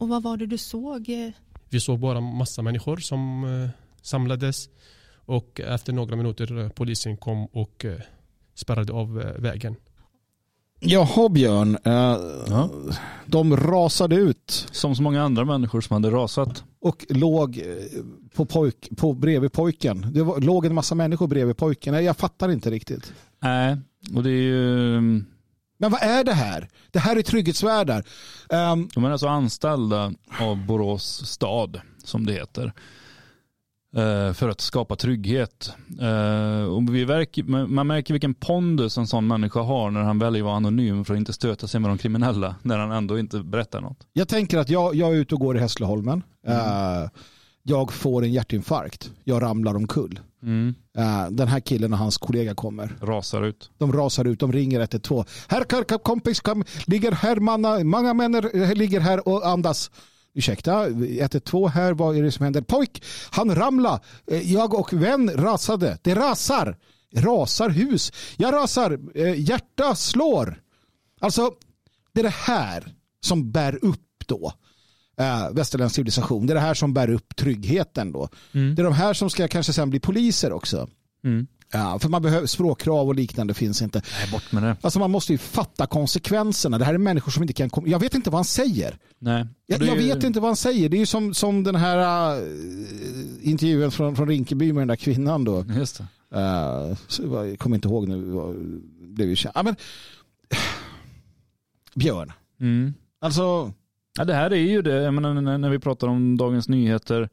Och vad var det du såg? Vi såg bara massa människor som eh, samlades och efter några minuter polisen kom och eh, spärrade av eh, vägen. Jaha Björn, eh, Ja. de rasade ut Som så många andra människor som hade rasat. och låg eh, på, pojk, på bredvid pojken. Det var, låg en massa människor bredvid pojken. Nej, Jag fattar inte riktigt. Nej, och det är ju... Men vad är det här? Det här är trygghetsvärdar. Um, De är alltså anställda av Borås stad, som det heter. Eh, För att skapa trygghet. Eh, Och vi verkar, man märker vilken pondus en sån människa har när han väljer att vara anonym för att inte stöta sig med de kriminella. När han ändå inte berättar något. jag tänker att jag, jag är ute och går i Hässleholmen. Eh, jag får en hjärtinfarkt. Jag ramlar omkull. Mm. Den här killen och hans kollega kommer. Rasar ut. De rasar ut, de ringer 112. Herr Karka, kompis, kom, ligger här, manna, många människor ligger här och andas. Ursäkta, 112 här, vad är det som händer? Pojk, han ramla. Eh, Jag och vän rasade. Det rasar. Rasar hus. Jag rasar. Eh, Hjärta slår. Alltså, det är det här som bär upp då eh, västerländsk civilisation. Det är det här som bär upp tryggheten då. Mm. Det är de här som ska kanske sen bli poliser också. Mm. Ja, för man behöver språkkrav och liknande finns inte. Nej, bort med det. Alltså man måste ju fatta konsekvenserna. Det här är människor som inte kan komma. Jag vet inte vad han säger. Nej. Jag, jag ju- vet inte vad han säger. Det är ju som, som den här uh, intervjun från, från Rinkeby med den där kvinnan då. Just det. Uh, så jag kommer inte ihåg nu. Blev ju känd. Ja, men, Björn. Mm. Alltså, Ja, det här är ju det, jag menar, när, när vi pratar om Dagens Nyheter,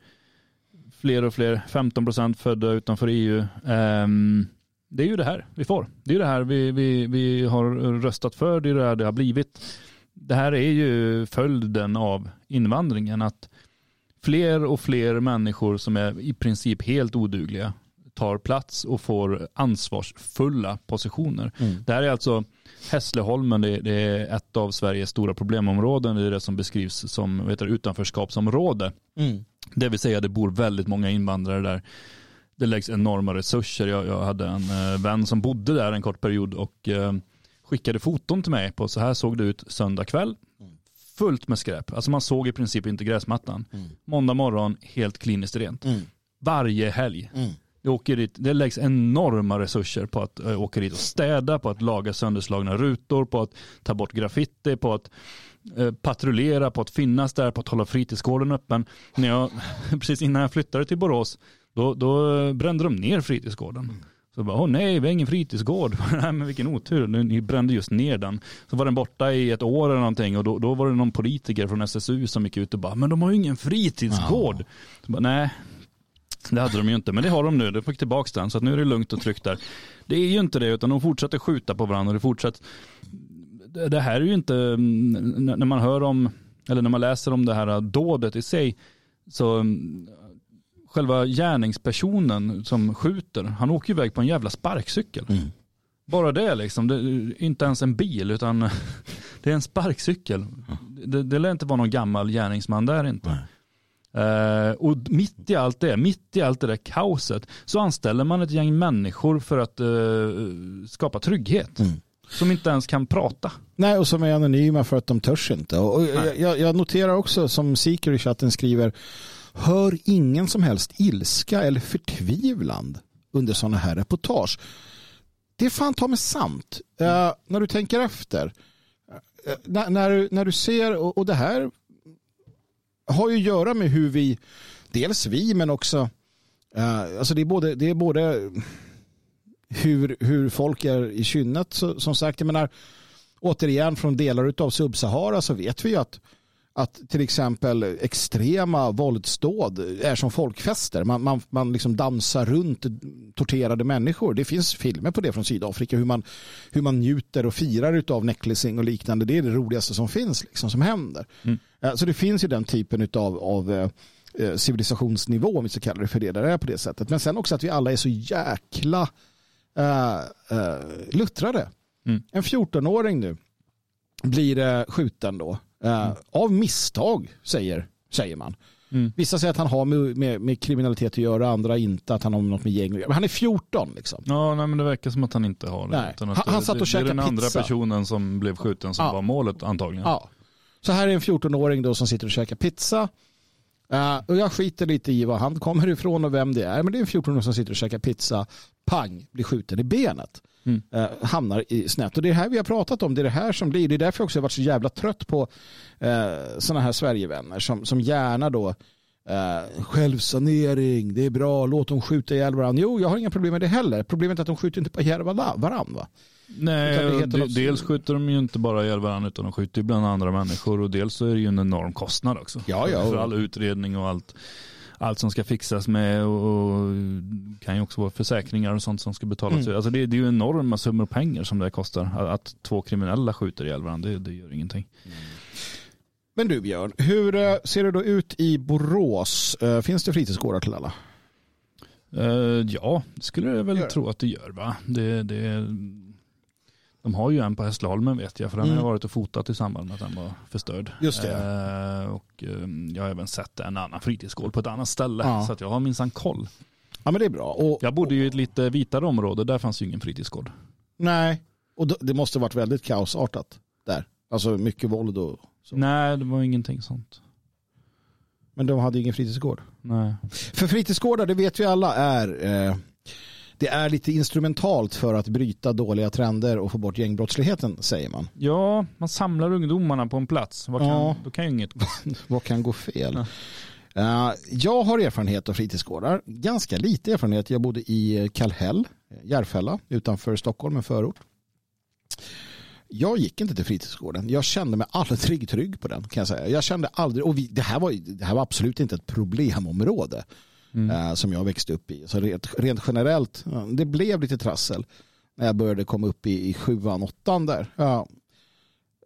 fler och fler, 15 procent födda utanför EU. ehm, det är ju det här vi får. Det är ju det här vi, vi, vi har röstat för, det är det här det har blivit. Det här är ju följden av invandringen, att fler och fler människor som är i princip helt odugliga tar plats och får ansvarsfulla positioner. Mm. Det här är alltså Hässleholmen, det, det är ett av Sveriges stora problemområden. Det är det som beskrivs som heter det, utanförskapsområde. mm. Det vill säga det bor väldigt många invandrare där. Det läggs enorma resurser. Jag, jag hade en eh, vän som bodde där en kort period och eh, skickade foton till mig på så här såg det ut söndag kväll. Fullt med skräp. Alltså man såg i princip inte gräsmattan. Mm. Måndag morgon helt kliniskt rent. Mm. Varje helg. Mm. Det, åker dit, det läggs enorma resurser på att äh, åka dit och städa, på att laga sönderslagna rutor, på att ta bort graffiti, på att eh, patrullera, på att finnas där, på att hålla fritidsgården öppen. När jag, precis innan jag flyttade till Borås, då, då brände de ner fritidsgården. Så jag bara, åh nej, vi har ingen fritidsgård. nej men vilken otur, ni brände just ner den. Så var den borta i ett år eller någonting och då, då var det någon politiker från SSU som gick ut och bara, men de har ju ingen fritidsgård. Så bara, nej, det hade de ju inte, men det har de nu. De fick tillbaka den, så nu är det lugnt och tryggt där. Det är ju inte det, utan de fortsätter skjuta på varandra och det fortsätter. Det här är ju inte, när man hör om, eller när man läser om det här dådet i sig, så mm, själva gärningspersonen som skjuter, han åker ju iväg på en jävla sparkcykel. Mm. Bara det liksom, det inte ens en bil utan det är en sparkcykel. Det, det lär inte vara någon gammal gärningsman där inte. Eh, och mitt i allt det, mitt i allt det där kaoset så anställer man ett gäng människor för att eh, skapa trygghet. Mm. Som inte ens kan prata. Nej, och som är anonyma för att de törs inte. Och jag, jag- noterar också som Seeker i chatten skriver, hör ingen som helst ilska eller förtvivlan under sådana här reportage. Det är fan ta mig sant. Eh, när du tänker efter. När, när, du, när du ser, och, och det här har ju att göra med hur vi, dels vi men också, eh, alltså det är både, det är både hur, hur folk är i kynnet. Så, som sagt, jag menar, återigen från delar av Subsahara så vet vi ju att, att till exempel extrema våldsdåd är som folkfester. Man, man, man liksom dansar runt torterade människor. Det finns filmer på det från Sydafrika hur man, hur man njuter och firar av necklacing och liknande. Det är det roligaste som finns, liksom, som händer. Mm. Eh, Så det finns ju den typen av, av eh, eh, civilisationsnivå, om vi ska kalla det för det, där det är på det sättet. Men sen också att vi alla är så jäkla uh, uh, luttrade. Mm. En 14-åring nu blir uh, skjuten då. Uh, Av misstag, säger, säger man. Mm. Vissa säger att han har med, med, med kriminalitet att göra, andra inte, att han har något med gäng han är 14 liksom. Ja, nej, men det verkar som att han inte har det. Han- han det- satt och det, det är käkade den andra pizza. personen som blev skjuten som Ja. var målet antagligen. Ja. Så här är en 14-åring då som sitter och käkar pizza. Uh, och jag skiter lite i var han kommer ifrån och vem det är. Men det är en 14-åring som sitter och käkar pizza. Pang, blir skjuten i benet. Mm. Eh, hamnar i snett. Och det är det här vi har pratat om. Det är det här som blir. Det är därför jag också har varit så jävla trött på uh, sådana här Sverigevänner som, som gärna då uh, självsanering, det är bra, låt dem skjuta ihjäl varandra. Jo, jag har inga problem med det heller. Problemet är att de skjuter inte på ihjäl varandra. Va? Nej, dels skjuter de ju inte bara ihjäl varandra utan de skjuter ju bland andra människor och dels så är det ju en enorm kostnad också. Ja, ja. För all utredning och allt, allt som ska fixas med och, och kan ju också vara försäkringar och sånt som ska betalas Mm. ut. Alltså det, det är ju enorma summor pengar som det kostar. Att, att två kriminella skjuter ihjäl varandra, det, det gör ingenting. Men du Björn, hur eh, ser det då ut i Borås? Eh, Finns det fritidsgårdar till alla? Eh, ja, det skulle jag väl Gör tro att det gör va. Det, det, De har ju en på Hässleholmen vet jag, för den har Mm. jag varit och fotat i samband med att den var förstörd. Just det. Eh, och eh, jag har även sett en annan fritidsgård på ett annat ställe, Ja. så att jag har minsann koll. Ja men det är bra. Och, Jag bodde ju i ett lite vitare område, där fanns ju ingen fritidsgård. Nej, och det måste varit väldigt kaosartat där. Alltså mycket våld och så. Nej, det var ingenting sånt. Men de hade ingen fritidsgård. Nej. För fritidsgårdar, det vet vi alla, är eh, det är lite instrumentalt för att bryta dåliga trender och få bort gängbrottsligheten, säger man. Ja, man samlar ungdomarna på en plats. Vad kan, Ja. Då kan ju inget Vad kan gå fel? Ja. Eh, jag har erfarenhet av fritidsgårdar. Ganska lite erfarenhet. Jag bodde i eh, Kallhäll, Järfälla, utanför Stockholm, en förort. Jag gick inte till fritidsgården. Jag kände mig aldrig trygg på den. kan jag säga. Jag kände aldrig, och vi, det, här var, det här var absolut inte ett problemområde Mm. eh, som jag växte upp i. Så rent, rent generellt, det blev lite trassel när jag började komma upp i, i sjuan, åttan där. Ja.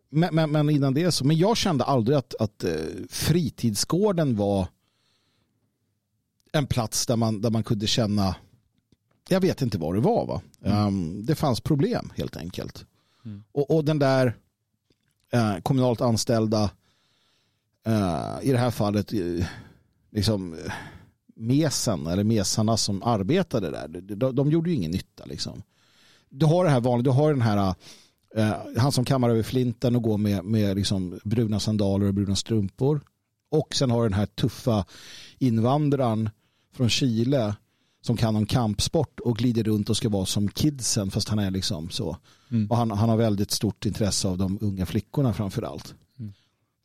Men, men, men innan det så, men jag kände aldrig att, att eh, fritidsgården var en plats där man, där man kunde känna, jag vet inte vad det var va. Um, det fanns problem helt enkelt. Mm. Och, och den där eh, kommunalt anställda, eh, i det här fallet, eh, liksom mesen eller mesarna som arbetade där, de, de, de gjorde ju ingen nytta liksom. Du har det här vanliga, du har den här eh, han som kammar över flinten och går med, med liksom bruna sandaler och bruna strumpor. Och sen har den här tuffa invandraren från Chile som kan en kampsport och glider runt och ska vara som kidsen fast han är liksom så. Mm. Och han, han har väldigt stort intresse av de unga flickorna framför allt. Mm.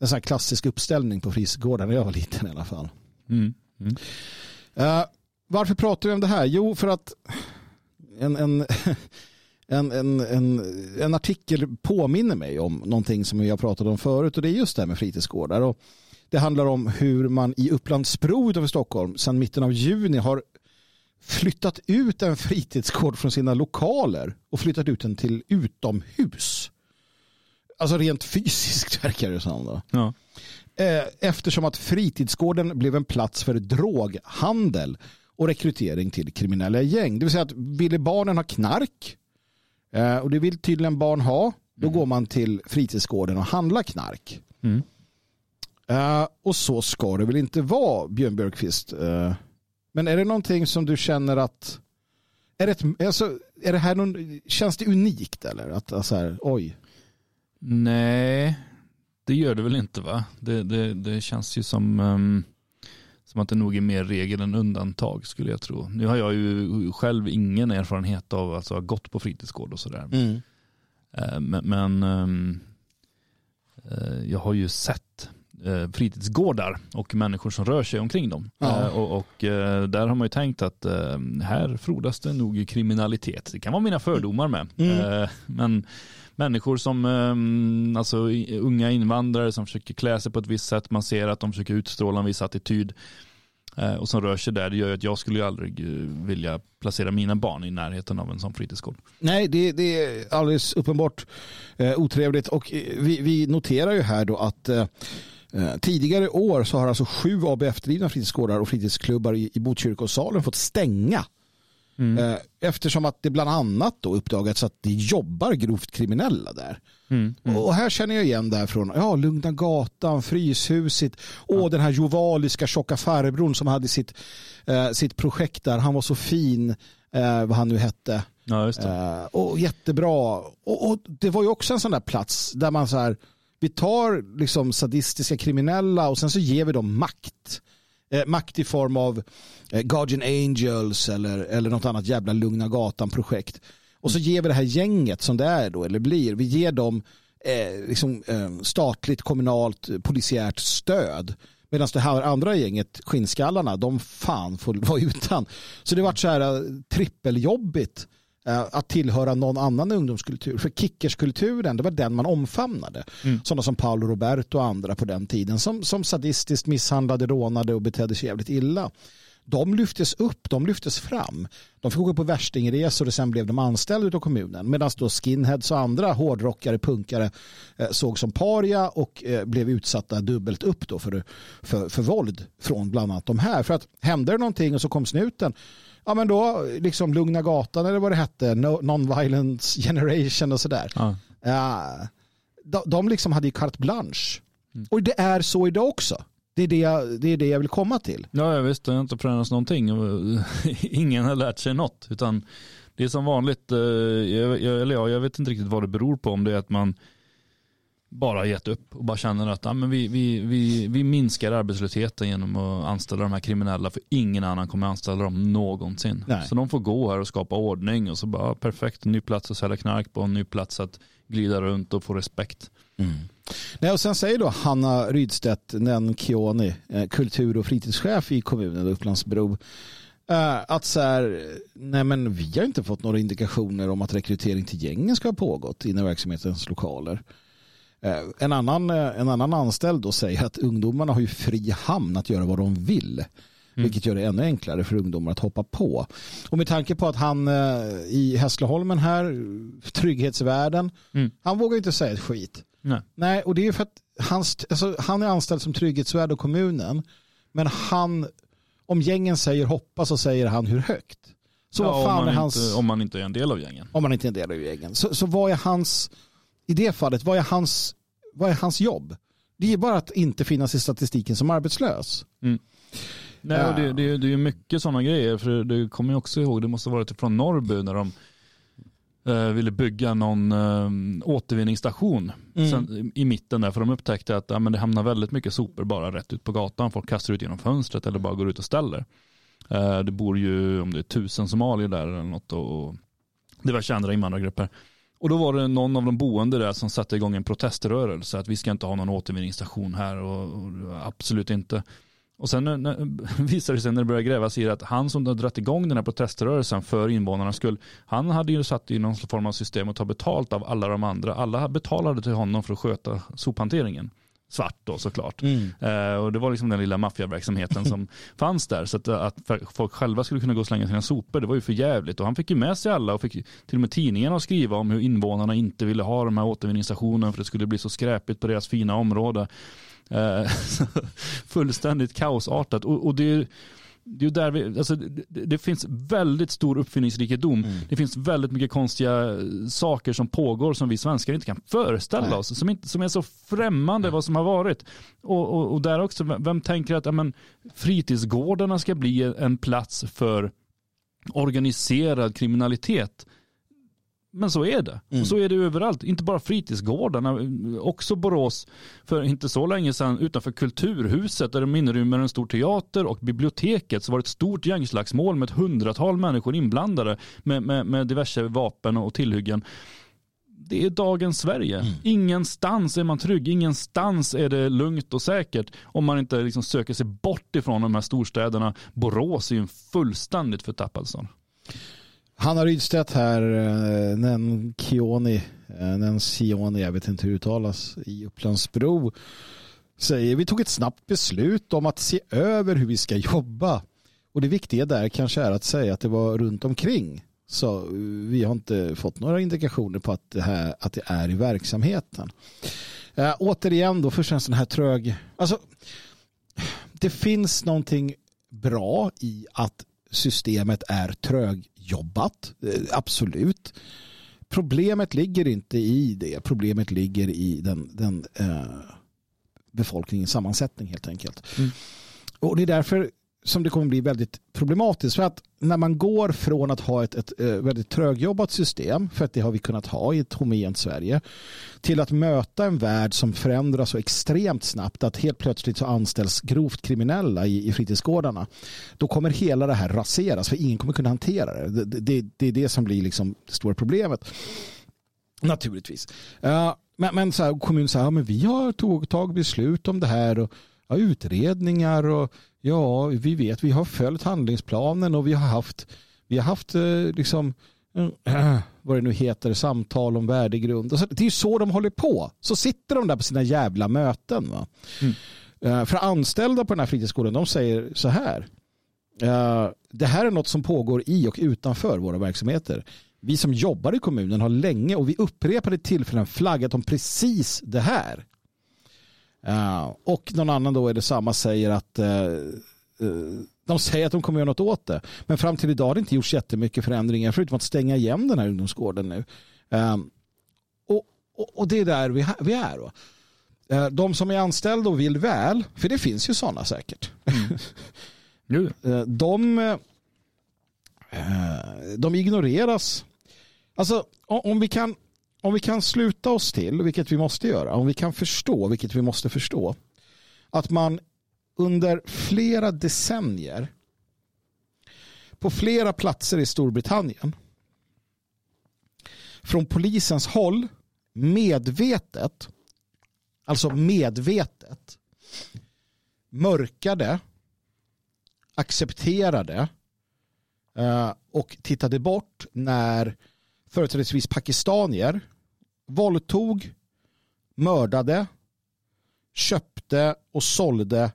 En sån här klassisk uppställning på fritidsgården när jag var liten i alla fall. Mm. Mm. Eh, varför pratar vi om det här? Jo, för att en, en, en, en, en, en artikel påminner mig om någonting som vi har pratat om förut och det är just det här med fritidsgårdar. Och det handlar om hur man i Upplandsbro utanför Stockholm sedan mitten av juni har flyttat ut en fritidsgård från sina lokaler och flyttat ut den till utomhus. Alltså rent fysiskt verkar det som. Då. Ja. Eh, eftersom att fritidsgården blev en plats för droghandel och rekrytering till kriminella gäng. Det vill säga att ville barnen ha knark eh, och det vill tydligen barn ha, då går man till fritidsgården och handlar knark. Mm. Eh, och så ska det väl inte vara, Björn Björkqvist. Eh, men är det någonting som du känner att är det, alltså, är det här någon, känns det unikt eller? Att, alltså här, oj. Nej, det gör det väl inte va? Det, det, det känns ju som, ehm, som att det nog är mer regel än undantag skulle jag tro. Nu har jag ju själv ingen erfarenhet av att alltså, ha gått på fritidsgård och sådär. Mm. Eh, Men, men ehm, eh, jag har ju sett eh, fritidsgårdar och människor som rör sig omkring dem. Ja. Och, och där har man ju tänkt att eh, här frodas det nog kriminalitet. Det kan vara mina fördomar med. Mm. Men människor som, ehm, alltså unga invandrare som försöker klä sig på ett visst sätt, man ser att de försöker utstråla en viss attityd eh, och som rör sig där, det gör ju att jag skulle ju aldrig eh, vilja placera mina barn i närheten av en sån fritidsgård. Nej, det, det är alldeles uppenbart eh, otrevligt och eh, vi, vi noterar ju här då att eh, tidigare år så har alltså sju ABF-drivna fritidsgårdar och fritidsklubbar i, i Botkyrka och Salen fått stänga Mm. eh, eftersom att det bland annat då uppdagats att det jobbar grovt kriminella där. Mm. Mm. Och här känner jag igen det här från ja, Lugna gatan, Fryshuset och den här jovaliska tjocka farbrorn som hade sitt, eh, sitt projekt där. Han var så fin, eh, vad han nu hette. Ja. Eh, och jättebra. Och, och det var ju också en sån där plats där man så här, vi tar liksom sadistiska kriminella och sen så ger vi dem makt. Eh, makt i form av eh, Guardian Angels eller, eller något annat jävla Lugna Gatan-projekt. Och så ger vi det här gänget som det är då, eller blir, vi ger dem eh, liksom, eh, statligt, kommunalt, eh, polisiärt stöd. Medan det här andra gänget, skinnskallarna, de fan får vara utan. Så det vart så här eh, trippeljobbigt eh, att tillhöra någon annan ungdomskultur. För kickerskulturen, det var den man omfamnade. Mm. Sådana som Paolo Roberto och andra på den tiden som, som sadistiskt misshandlade, rånade och betedde sig jävligt illa. de lyftes upp, de lyftes fram. De fick åka på värstingresor och sen blev de anställda av kommunen. Medan då skinheads och andra hårdrockare, punkare eh, såg som paria och eh, blev utsatta dubbelt upp då för, för, för våld från bland annat de här. För att hände det någonting och så kom snuten ja men då liksom Lugna gatan eller vad det hette, no, Non-Violence Generation och sådär. Ja. Uh, de, de liksom hade ju carte blanche. Mm. Och det är så idag också. Det är det, jag, det är det jag vill komma till. Ja, jag visst. Det har inte förändrats någonting. Ingen har lärt sig något. Utan det är som vanligt, eh, jag, jag, eller ja, jag vet inte riktigt vad det beror på. Om det är att man bara gett upp och bara känner att ja, men vi, vi, vi, vi minskar arbetslösheten genom att anställa de här kriminella för ingen annan kommer anställa dem någonsin. Nej. Så de får gå här och skapa ordning och så bara perfekt, ny plats att sälja knark på, en ny plats att glida runt och få respekt. Mm. Nej, och sen säger då Hanna Rydstedt Nenkioni, eh, kultur och fritidschef i kommunen Upplandsbro, eh, att så här, nej men vi har inte fått några indikationer om att rekrytering till gängen ska ha pågått inom verksamhetens lokaler. Eh, en annan, en annan anställd då säger att ungdomarna har ju fri hamn att göra vad de vill. Mm. Vilket gör det ännu enklare för ungdomar att hoppa på. Och med tanke på att han i Hässleholmen här, trygghetsvärden, mm. han vågar inte säga ett skit. Nej. Nej, och det är för att hans, alltså, han är anställd som trygghetsvärd av kommunen. Men han, om gängen säger hoppa så säger han hur högt. Så ja, vad fan om, man är hans, inte, om man inte är en del av gängen. Om man inte är en del av gängen. Så, så vad är hans, i det fallet, vad är hans, vad är hans jobb? Det är bara att inte finnas i statistiken som arbetslös. Mm. Nej, och det, det, det är mycket sådana grejer. För du kommer ju också ihåg, det måste ha varit från Norrby när de eh, ville bygga någon eh, återvinningsstation mm. Sen, i mitten där för de upptäckte att ja, men det hamnar väldigt mycket sopor bara rätt ut på gatan. Folk kastar ut genom fönstret eller bara går ut och ställer. Eh, det bor ju om det är tusen somalier där eller något och, och diverse andra invandrargrupper. Och då var det någon av de boende där som satte igång en proteströrelse att vi ska inte ha någon återvinningsstation här och, och absolut inte. Och sen när, visade det sig när det började grävas i det att han som hade dragit igång den här proteströrelsen för invånarnas skull, han hade ju satt i någon form av system och ta betalt av alla de andra. Alla betalade till honom för att sköta sophanteringen. Svart då såklart. Mm. Eh, och det var liksom den lilla maffiaverksamheten som fanns där. Så att, att folk själva skulle kunna gå och slänga sina sopor, det var ju för jävligt. Och han fick ju med sig alla och fick till och med tidningarna att skriva om hur invånarna inte ville ha de här återvinningsstationerna för det skulle bli så skräpigt på deras fina område. Eh, fullständigt kaosartat. Och, och det det, är där vi, alltså, det, det, finns väldigt stor uppfinningsrikedom. Mm. Det finns väldigt mycket konstiga saker som pågår som vi svenskar inte kan föreställa Nej. oss. Som, inte, som är så främmande Nej. vad som har varit. Och, och, och där också, vem tänker att amen, fritidsgårdarna ska bli en plats för organiserad kriminalitet? Men så är det. Mm. Och så är det överallt. Inte bara fritidsgårdarna, också Borås för inte så länge sedan utanför Kulturhuset där de inrymmer en stor teater och biblioteket så var det ett stort gängslagsmål med ett hundratal människor inblandade med, med, med diverse vapen och tillhyggen. Det är dagens Sverige. Mm. Ingenstans är man trygg, ingenstans är det lugnt och säkert om man inte liksom söker sig bort ifrån de här storstäderna. Borås är ju en fullständigt förtappad stad. Hanna Rydstedt här, eh, Nenkioni, eh, Nensioni, jag vet inte hur det uttalas, i Upplandsbro säger vi tog ett snabbt beslut om att se över hur vi ska jobba. Och det viktiga där kanske är att säga att det var runt omkring. Så eh, vi har inte fått några indikationer på att det, här, att det är i verksamheten. Äh, återigen då, först en sån här trög... Alltså, det finns någonting bra i att systemet är trög jobbat, eh, absolut. Problemet ligger inte i det. Problemet ligger i den, den eh, befolkningens sammansättning helt enkelt. Mm. Och det är därför som det kommer bli väldigt problematiskt. För att när man går från att ha ett, ett, eh, väldigt trögjobbat system, för att det har vi kunnat ha i ett homogent Sverige, till att möta en värld som förändras så extremt snabbt att helt plötsligt så anställs grovt kriminella i, i fritidsgårdarna. Då kommer hela det här raseras för ingen kommer kunna hantera det. Det, det, det är det som blir liksom det stora problemet. Naturligtvis. Uh, men, men så här, kommunen säger ja, men vi har tagit beslut om det här och ja, utredningar och ja, vi vet, vi har följt handlingsplanen och vi har haft, vi har haft eh, liksom, vad det nu heter, samtal om värdegrund. Alltså, det är ju så de håller på. Så sitter de där på sina jävla möten. Va? Mm. Uh, för anställda på den här fritidsskolan, de säger så här. Eh, det här är något som pågår i och utanför våra verksamheter. Vi som jobbar i kommunen har länge och vi upprepade tillfällen flaggat om precis det här. Uh, och någon annan då är det samma säger att uh, uh, de säger att de kommer göra något åt det. Men fram till idag har det inte gjorts jättemycket förändringar förutom att stänga igen den här ungdomsgården nu. Och, och, och, det är där vi, vi är. Då. De som är anställda och vill väl, för det finns ju sådana säkert. Mm. de, de ignoreras. Alltså om vi kan om vi kan sluta oss till, vilket vi måste göra, om vi kan förstå, vilket vi måste förstå, att man under flera decennier på flera platser i Storbritannien från polisens håll medvetet, alltså medvetet, mörkade, accepterade eh, och tittade bort när företrädesvis pakistanier våldtog, mördade, köpte och sålde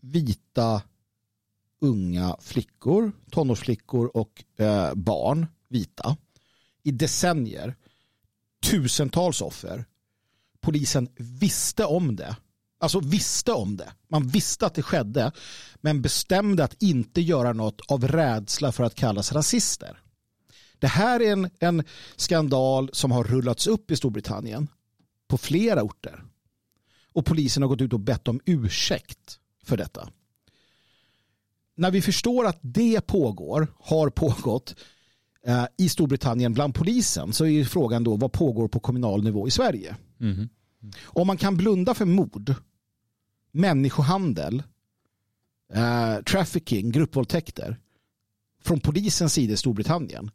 vita unga flickor, tonårsflickor och eh, barn, vita, i decennier. Tusentals offer. Polisen visste om det. Alltså visste om det. Man visste att det skedde men bestämde att inte göra något av rädsla för att kallas rasister. Det här är en, en skandal som har rullats upp i Storbritannien på flera orter. Och polisen har gått ut och bett om ursäkt för detta. När vi förstår att det pågår, har pågått eh, i Storbritannien bland polisen så är frågan då vad pågår på kommunal nivå i Sverige. Mm. Mm. Om man kan blunda för mord, människohandel, eh, trafficking, gruppvåldtäkter från polisens sida i Storbritannien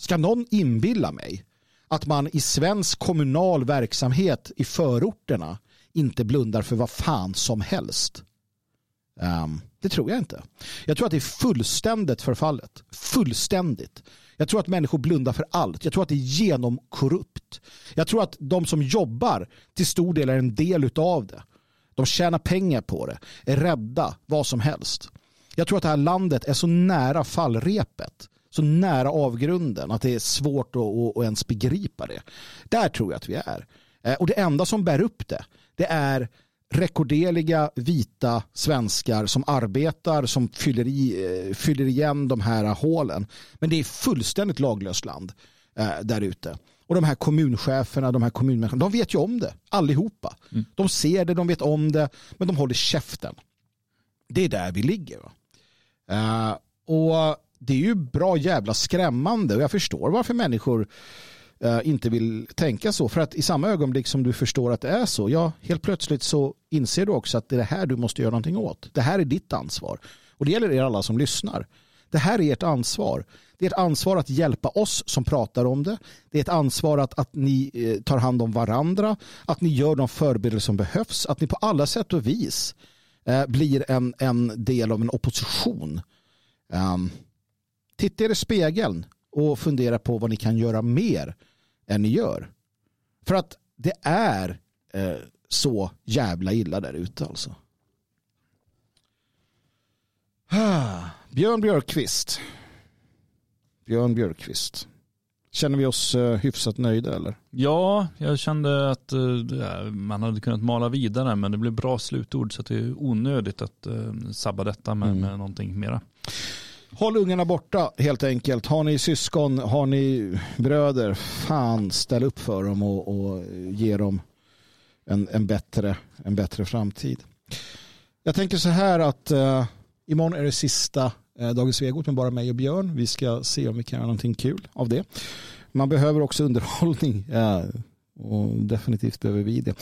Ska någon inbilla mig att man i svensk kommunal verksamhet i förorterna inte blundar för vad fan som helst? Um, det tror jag inte. Jag tror att det är fullständigt förfallet. Fullständigt. Jag tror att människor blundar för allt. Jag tror att det är genomkorrupt. Jag tror att de som jobbar till stor del är en del av det. De tjänar pengar på det, är rädda, vad som helst. Jag tror att det här landet är så nära fallrepet så nära avgrunden att det är svårt att, att, att ens begripa det. Där tror jag att vi är. Eh, och det enda som bär upp det, det är rekorderliga vita svenskar som arbetar, som fyller, i, eh, fyller igen de här hålen. Men det är fullständigt laglöst land eh, där ute. Och de här kommuncheferna, de här kommunmänniskorna, de vet ju om det allihopa. Mm. De ser det, de vet om det, men de håller käften. Det är där vi ligger. Uh, och det är ju bra jävla skrämmande och jag förstår varför människor eh, inte vill tänka så. För att i samma ögonblick som du förstår att det är så, ja, helt plötsligt så inser du också att det är det här du måste göra någonting åt. Det här är ditt ansvar. Och det gäller er alla som lyssnar. Det här är ert ansvar. Det är ett ansvar att hjälpa oss som pratar om det. Det är ett ansvar att, att ni eh, tar hand om varandra, att ni gör de förberedelser som behövs, att ni på alla sätt och vis eh, blir en, en del av en opposition. Um, Titta er i spegeln och fundera på vad ni kan göra mer än ni gör. För att det är eh, så jävla illa där ute alltså. Ah, Björn Björkqvist. Björn Björkqvist. Känner vi oss uh, hyfsat nöjda eller? Ja, jag kände att uh, man hade kunnat mala vidare men det blev bra slutord så det är onödigt att uh, sabba detta med, mm. med någonting mera. Håll ungarna borta helt enkelt. Har ni syskon, har ni bröder, fan ställ upp för dem och, och ge dem en, en, bättre, en bättre framtid. Jag tänker så här att eh, imorgon är det sista eh, Dagens Svegot med bara mig och Björn. Vi ska se om vi kan göra någonting kul av det. Man behöver också underhållning. Eh, och definitivt behöver vi det.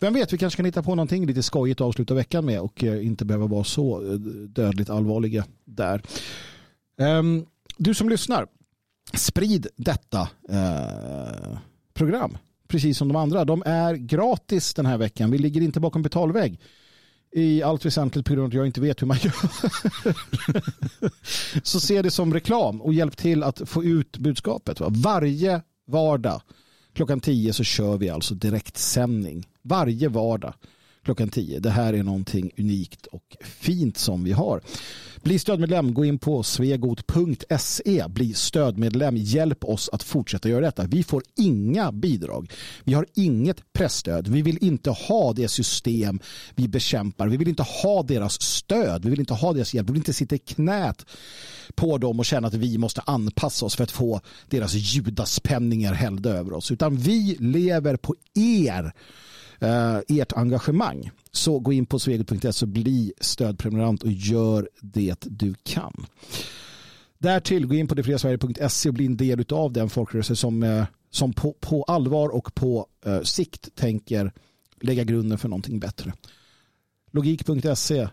Vem vet, vi kanske kan hitta på någonting lite skojigt att avsluta veckan med och eh, inte behöva vara så eh, dödligt allvarliga där. Ehm, du som lyssnar, sprid detta eh, program. Precis som de andra. De är gratis den här veckan. Vi ligger inte bakom betalvägg. I allt väsentligt på grund av att jag inte vet hur man gör. så se det som reklam och hjälp till att få ut budskapet. Varje vardag klockan 10 så kör vi alltså direktsändning. Varje vardag klockan 10. Det här är någonting unikt och fint som vi har. Bli stödmedlem, gå in på svegot.se, bli stödmedlem, hjälp oss att fortsätta göra detta. Vi får inga bidrag, vi har inget pressstöd, vi vill inte ha det system vi bekämpar, vi vill inte ha deras stöd, vi vill inte ha deras hjälp, vi vill inte sitta i knät på dem och känna att vi måste anpassa oss för att få deras judaspenningar hällda över oss, utan vi lever på er Eh, ert engagemang. Så gå in på svegot.se och bli stödprenumerant och gör det du kan. Därtill gå in på detfriasverige.se och bli en del av den folkrörelse som, eh, som på, på, allvar och på eh, sikt tänker lägga grunden för någonting bättre. Logik.se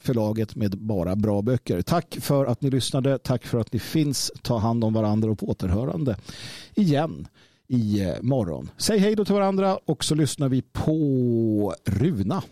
förlaget med bara bra böcker. Tack för att ni lyssnade. Tack för att ni finns. Ta hand om varandra och på återhörande igen i eh, morgon. Säg hej då till varandra och så lyssnar vi på Runa.